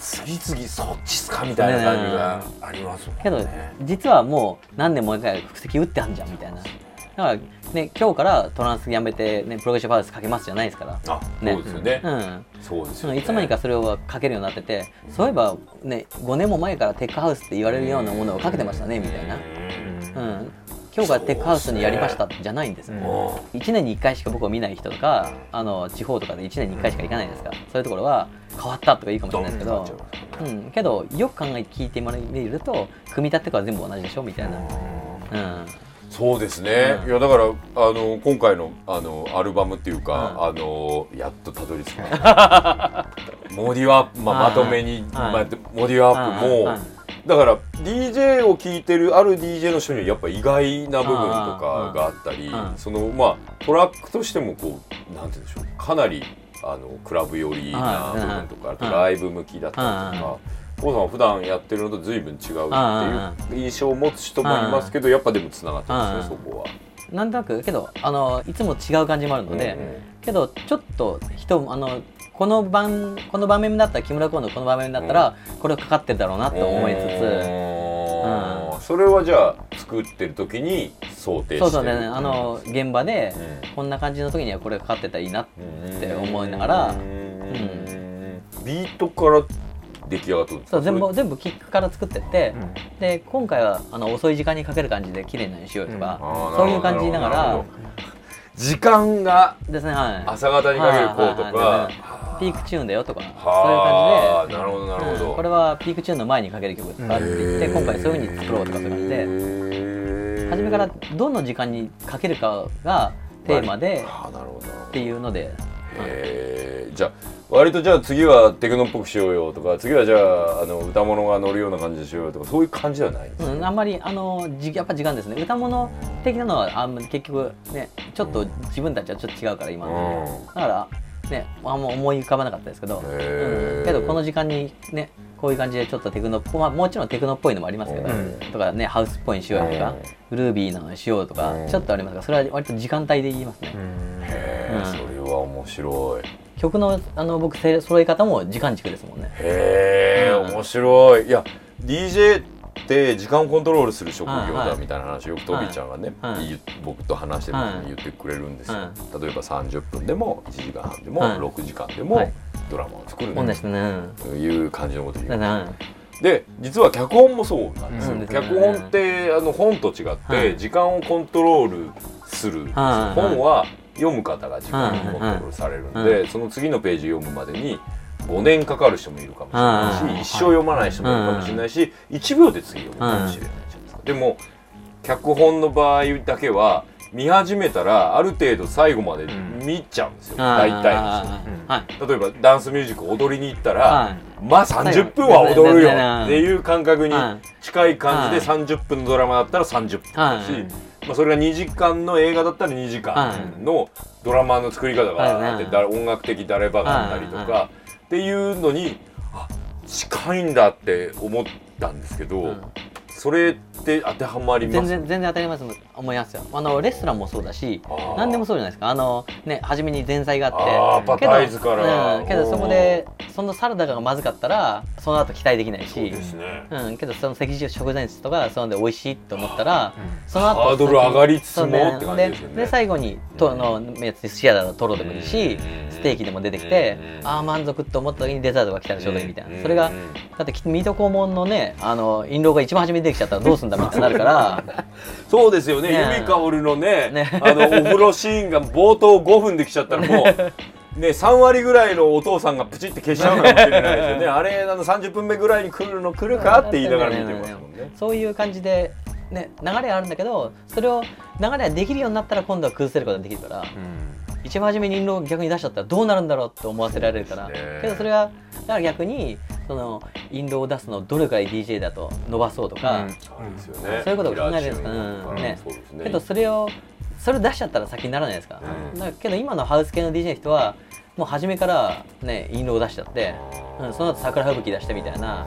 次々そっちっすかみたいな感じがありますもんね。けど実はもう何年も前から布石打ってあんじゃんみたいなだからね今日からトランスやめてねプログレッシブハウスかけますじゃないですから。あね。そうですよね、うん。そうですよね。いつの間にかそれをかけるようになっててそういえばね5年も前からテックハウスって言われるようなものをかけてましたねみたいな、うん、今日がテックハウスにやりましたじゃないんですよ、も1年に1回しか僕を見ない人とかあの地方とかで1年に1回しか行かないですか。そういうところは変わったとかいいかもしれないですけど、うん、けどよく考え聞いてもらえると組み立てから全部同じでしょみたいな、うん、そうですね、うん。いやだからあの今回のあのアルバムっていうか、うん。あのやっとたどり着きましたモディアップ、まあ、まとめに、はいまあ、モディアップも、はいだから DJ を聴いてるある DJ の人にはやっぱ意外な部分とかがあったり、うん。そのまあトラックとしてもこうなんて言うんでしょうかなりあのクラブ寄りな部分とか、あとライブ向きだったりとか。コウさんは普段やってるのと随分違うっていう印象を持つ人もいますけどやっぱでもつながってますねそこは。なんとなくけどあのいつも違う感じもあるので、けどちょっと人あのこの番この場面だったら木村コのこの場面だったら、これかかってるだろうなと思いつうん。それはじゃあ作ってる時に想定してそうそうね。あの現場でうこんな感じの時にはこれかかってたらいいなっんて思いながら。うん。ビートから出来上がってるんですか？そう全部全部キックから作ってって、で今回はあの遅い時間にかける感じで綺麗なのにしようとか、あーそういう感じながら。時間がですねはい。朝方にかけるこうとか。はいピークチューンだよとかはあそういう感じで。なるほどなるほど。うん。これはピークチューンの前にかける曲とかって言って今回そういうふうに作ろうとかそういう感じでで初めからどの時間にかけるかがテーマであなるほど。っていうのでへーじゃあ割とじゃあ次はテクノっぽくしようよとか次はじゃああの歌物が乗るような感じでしようよとかそういう感じではないんですうん、あんまりあのじやっぱ時間ですね。歌物的なのはあんまり結局ねちょっと自分たちはちょっと違うから今の。うん。だからねあんま思い浮かばなかったですけど、うん、けどこの時間にねこういう感じでちょっとテクノまあ、もちろんテクノっぽいのもありますけど、うん。とかねハウスっぽいにしようよとか、グルービーなのにしようとか、うんちょっとありますがそれは割と時間帯で言いますね、へーそれは面白い。曲のあの僕せ揃え方も時間軸ですもんね。へえうん。面白い。いや DJ って時間をコントロールする職業だみたいな話をよくトビーちゃんがね、はい。僕と話してる時に言ってくれるんですよ、は例えば30分でも1時間半でもはい。6時間でもはいドラマを作るね。という感じのことを言う。で実は脚本もそうなんですよ、うん。脚本ってあの本と違っはい。て時間をコントロールする、はい。本は読む方が時間をコントロールされるんで、はい。はその次のページ読むまでに5年かかる人もいるかもしれないし、はい。一生読まない人もいるかもしれないし、1秒で次読むかもしれないじゃないですか。でも脚本の場合だけは見始めたらある程度最後まで見ちゃうんですよ、大体の人。はい。例えばダンスミュージック踊りに行ったら、はい。まあ30分は踊るよ。はいっていう感覚には近い感じでは30分のドラマだったら30分だし、はい。まあ、それが2時間の映画だったら2時間のドラマの作り方があって、はい。だ音楽的誰ばがあったりとはい。かっていうのにあ近いんだって思ったんですけど、うんそれって当てはまります？全然全然当たります。思いますよ。あのレストランもそうだし何でもそうじゃないですか。あのね初めに前菜があって。けどタイズから。うんけどそこでそのサラダがまずかったらその後期待できないし。ですね。うん、けどその赤十食材とかそので美味しいと思ったら、その後ハードル上がりつつもって感じですよね。で最後にとあのやつシアだとトロでもいいしうん。ステーキでも出てきてうん。ああ満足と思った時にデザートが来たらちょうどいいみたいうん。なそれがうんだって水戸黄門のねあの印籠が一番初めに出てきちゃったらどうすんだみたいになるから そうですよね。ねかおるのねねあのお風呂シーンが冒頭5分できちゃったらもう。ね、3割ぐらいのお父さんがプチって消しちゃうかもしれないですよね。あれあの30分目ぐらいに来るの来るかって言いながら見てますもんね。そういう感じで、ね、流れはあるんだけどそれを流れができるようになったら今度は崩せることができるから、一番初めに印籠を逆に出しちゃったらどうなるんだろうって思わせられるから、ね。けどそれはだから逆にその印籠を出すのをどれくらい DJ だと伸ばそうとか、そうですよね。そういうことを考えるんですか、うん。ね。けどそれをそれを出しちゃったら先にならないですか,、うん。だけど今のハウス系の DJ の人はもう初めからね印籠を出しちゃって、うん、その後桜吹雪出してみたいな。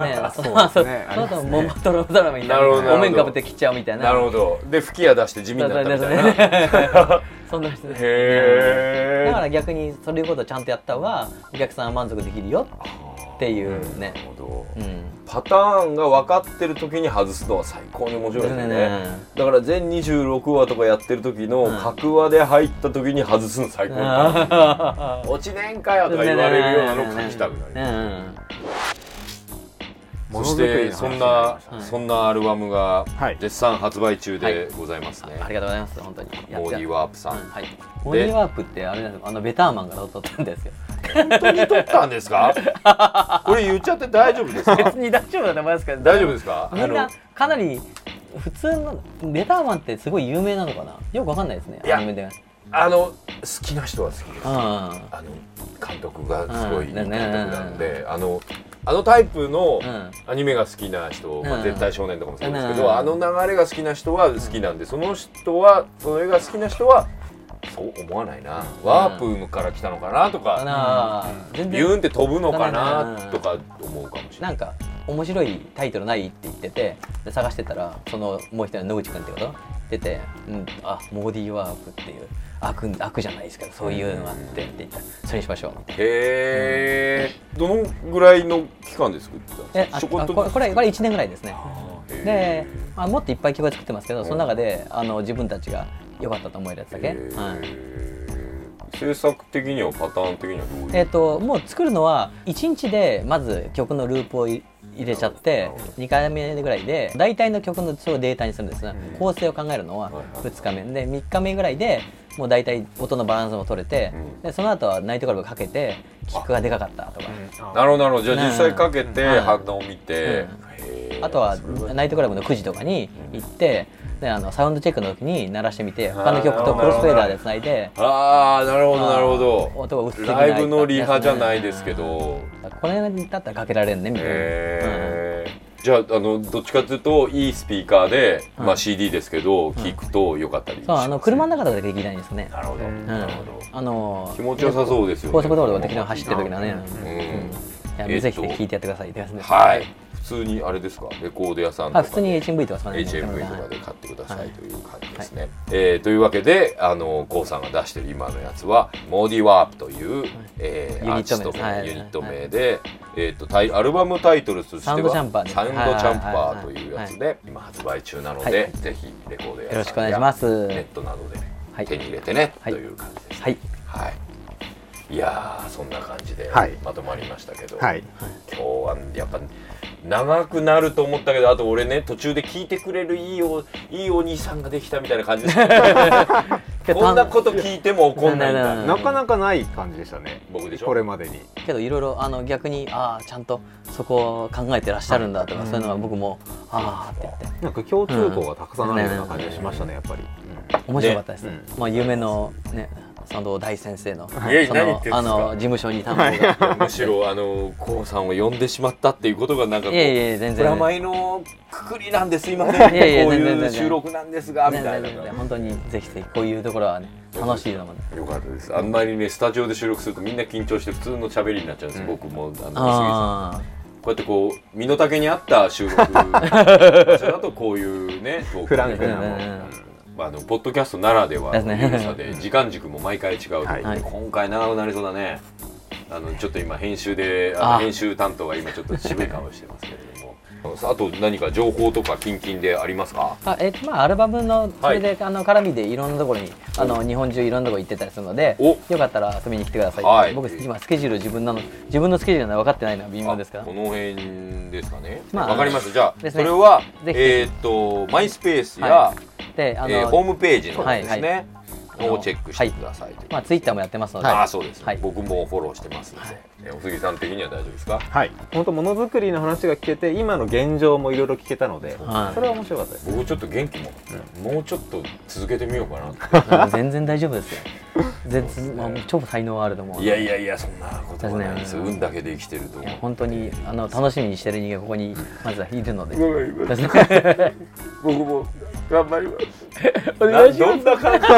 ね、その後、ねその後、モンバトロドラマみたいななるほどなるほどお面かぶって切っちゃうみたいな。なるほど。で吹き矢出して地味になったみたいな。な。そんな人です。へーだから逆にそういうことをちゃんとやった方がお客さんは満足できるよっていうね。うん。パターンが分かってる時に外すのは最高に面白いですよね。だから全26話とかやってる時のうん各話で入った時に外すの最高に楽しい落ちねんかよとか言われるようなのを書きたくなります。ものそしてそんな、になりましたはい。そんなアルバムがはい。絶賛発売中でございますね、ありがとうございます本当に。やモーディワープさん、うんはい。モーディワープってあれなんですよあのベターマンが撮ったんですよ。本当に撮ったんですか？これ言っちゃって大丈夫ですか？別に大丈夫だと思いますけど大丈夫ですか？みんなかなり普通のベターマンってすごい有名なのかな？よくわかんないですね。アニメであの好きな人は好きです。うん。あの監督がすごい監督なんで、あのあのタイプのうん。アニメが好きな人、まあ、うん絶対少年とかもそうですけうん。ど、あの流れが好きな人は好きなんで、その人はその映画好きな人はそう思わないな、ワープから来たのかなとか、ビューン然って飛ぶのかうんなとか思うかもしれな。ないんか面白いタイトルないって言っててで探してたらそのもう一人の野口君ってこと出て、うん、あモーディーワープっていう悪悪じゃないですけどそういうのがあってって言ったらそれにしましょう。へえ、どのぐらいの期間で作ってたんですか？ちょこっとあこれこれこれ1年ぐらいですね。で、まあ、もっといっぱい曲が作ってますけどその中であの自分たちが良かったと思えるやつだけ、はい。制作的にはパターン的にはどういう、えっともう作るのは1日でまず曲のループをい入れちゃって2回目ぐらいで大体の曲のそれをデータにするんですね、うん。構成を考えるのははいはい。2日目で3日目ぐらいでもう大体音のバランスも取れて、うん。でその後はナイトクラブかけてキックがでかかったとか、なるほどなるほど。じゃあ実際かけてうん。反応を見て、あとはナイトクラブの9時とかに行って、であのサウンドチェックの時に鳴らしてみて他の曲とクロスフェーダーでつないでああなるほどなるほど。音が薄くないライブのリハじゃないですけど。これだったらかけられるねみたいな、へー。じゃああのどっちかというといいスピーカーで、うん。まあ、CD ですけど聞くとよかったりしそうあの車の中でできないんですね。なるほど、うん。なるほどあの気持ちよさそうですよね。高速道路を適当に走ってる時のね、うん。えっと。ぜひぜひ聞いてやってくださいってやつですはい。普通にあれですか？レコード屋さんとかあ普通に HMV とか HMV とかで買ってくださはいいという感じですね。えーというわけで、あの、コウさんが出してる今のやつは、モーディワープという、えーユニット名アーティスト名はい。ユニット名で、えーとタイアルバムタイトルとしては、サウンドチャンパーというやつで、今発売中なので、はい。ぜひレコード屋さんやよろしくお願いします。ネットなどではい。手に入れてね、はいという感じです。はい。はい。いやーそんな感じではい。まとまりましたけど、はい。今日はやっぱ長くなると思ったけどあと俺ね途中で聞いてくれるいいおいいお兄さんができたみたいな感じで。す こんなこと聞いても怒んないんだ。なかなかない感じでしたね。僕でしょ？これまでに。けどいろいろあの逆にああちゃんとそこを考えてらっしゃるんだとか、うん。そういうのは僕もああって言って。なんか共通項がたくさんあるような感じがしましたねやっぱり、面白かったです、ねまあ夢のね佐藤大先生のあの事務所に頼むが。むしろあのこうさんを呼んでしまったっていうことがなんかこうのくくりなんですいませんこういう収録なんですがみたいな。ねねね本当にぜひぜひこういうところはね楽しいのもねよかったです。あんまりねスタジオで収録するとみんな緊張して普通の喋りになっちゃうんです、うん。僕も。あの杉さん。あこうやってこう身の丈に合った収録。場所だとこういうねフランクなもん。うんうんうんまあ、あのポッドキャストならではの緩さで 時間軸も毎回違うはい。今回長くなりそうだね。あのちょっと今編集であのあ。編集担当が今ちょっと渋い顔してますけれどもあと何か情報とか近々でありますか？あえまあアルバムのそれで、あの絡みでいろんなところにあの日本中いろんなところ行ってたりするのでお。よかったら遊びに来てください、はい。僕今スケジュール自分なの自分のスケジュールが分かってないのは微妙ですから。あこの辺ですかね。わ、まあかりました。じゃあ、ね。それはえーっとマイスペースや、はであの、えーホームページの方ですね、はいはい。をチェックしてくださいという。まあツイッターもやってますので、ああそうです、はい。僕もフォローしてますので、はい。えお杉さん的には大丈夫ですか？はい。本当ものづくりの話が聞けて今の現状もいろいろ聞けたので、はい。それは面白かったです。僕ちょっと元気も、もうちょっと続けてみようかな。全然大丈夫ですよ。全然、まあ、超才能あると思う。いやいやいやそんなことはないですそうですね運だけで生きてると。いや本当にあの楽しみにしてる人間がここにまずはいるので。僕も頑張ります。お願いします。どんな感じ？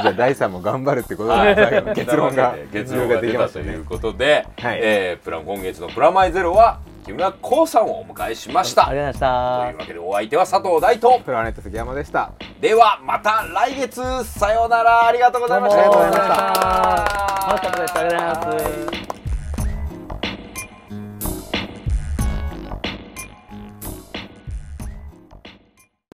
じゃあ第三も頑張るってことで結論が。結論が出たということで、はい。えープラン今月のプラマイゼロは木村光さんをお迎えしました。ありがとうございとましいうわけでお相手は佐藤大とプラネット杉山でした。ではまた来月さようならありがとうございましたありがとうございました楽しかったですありがとうございます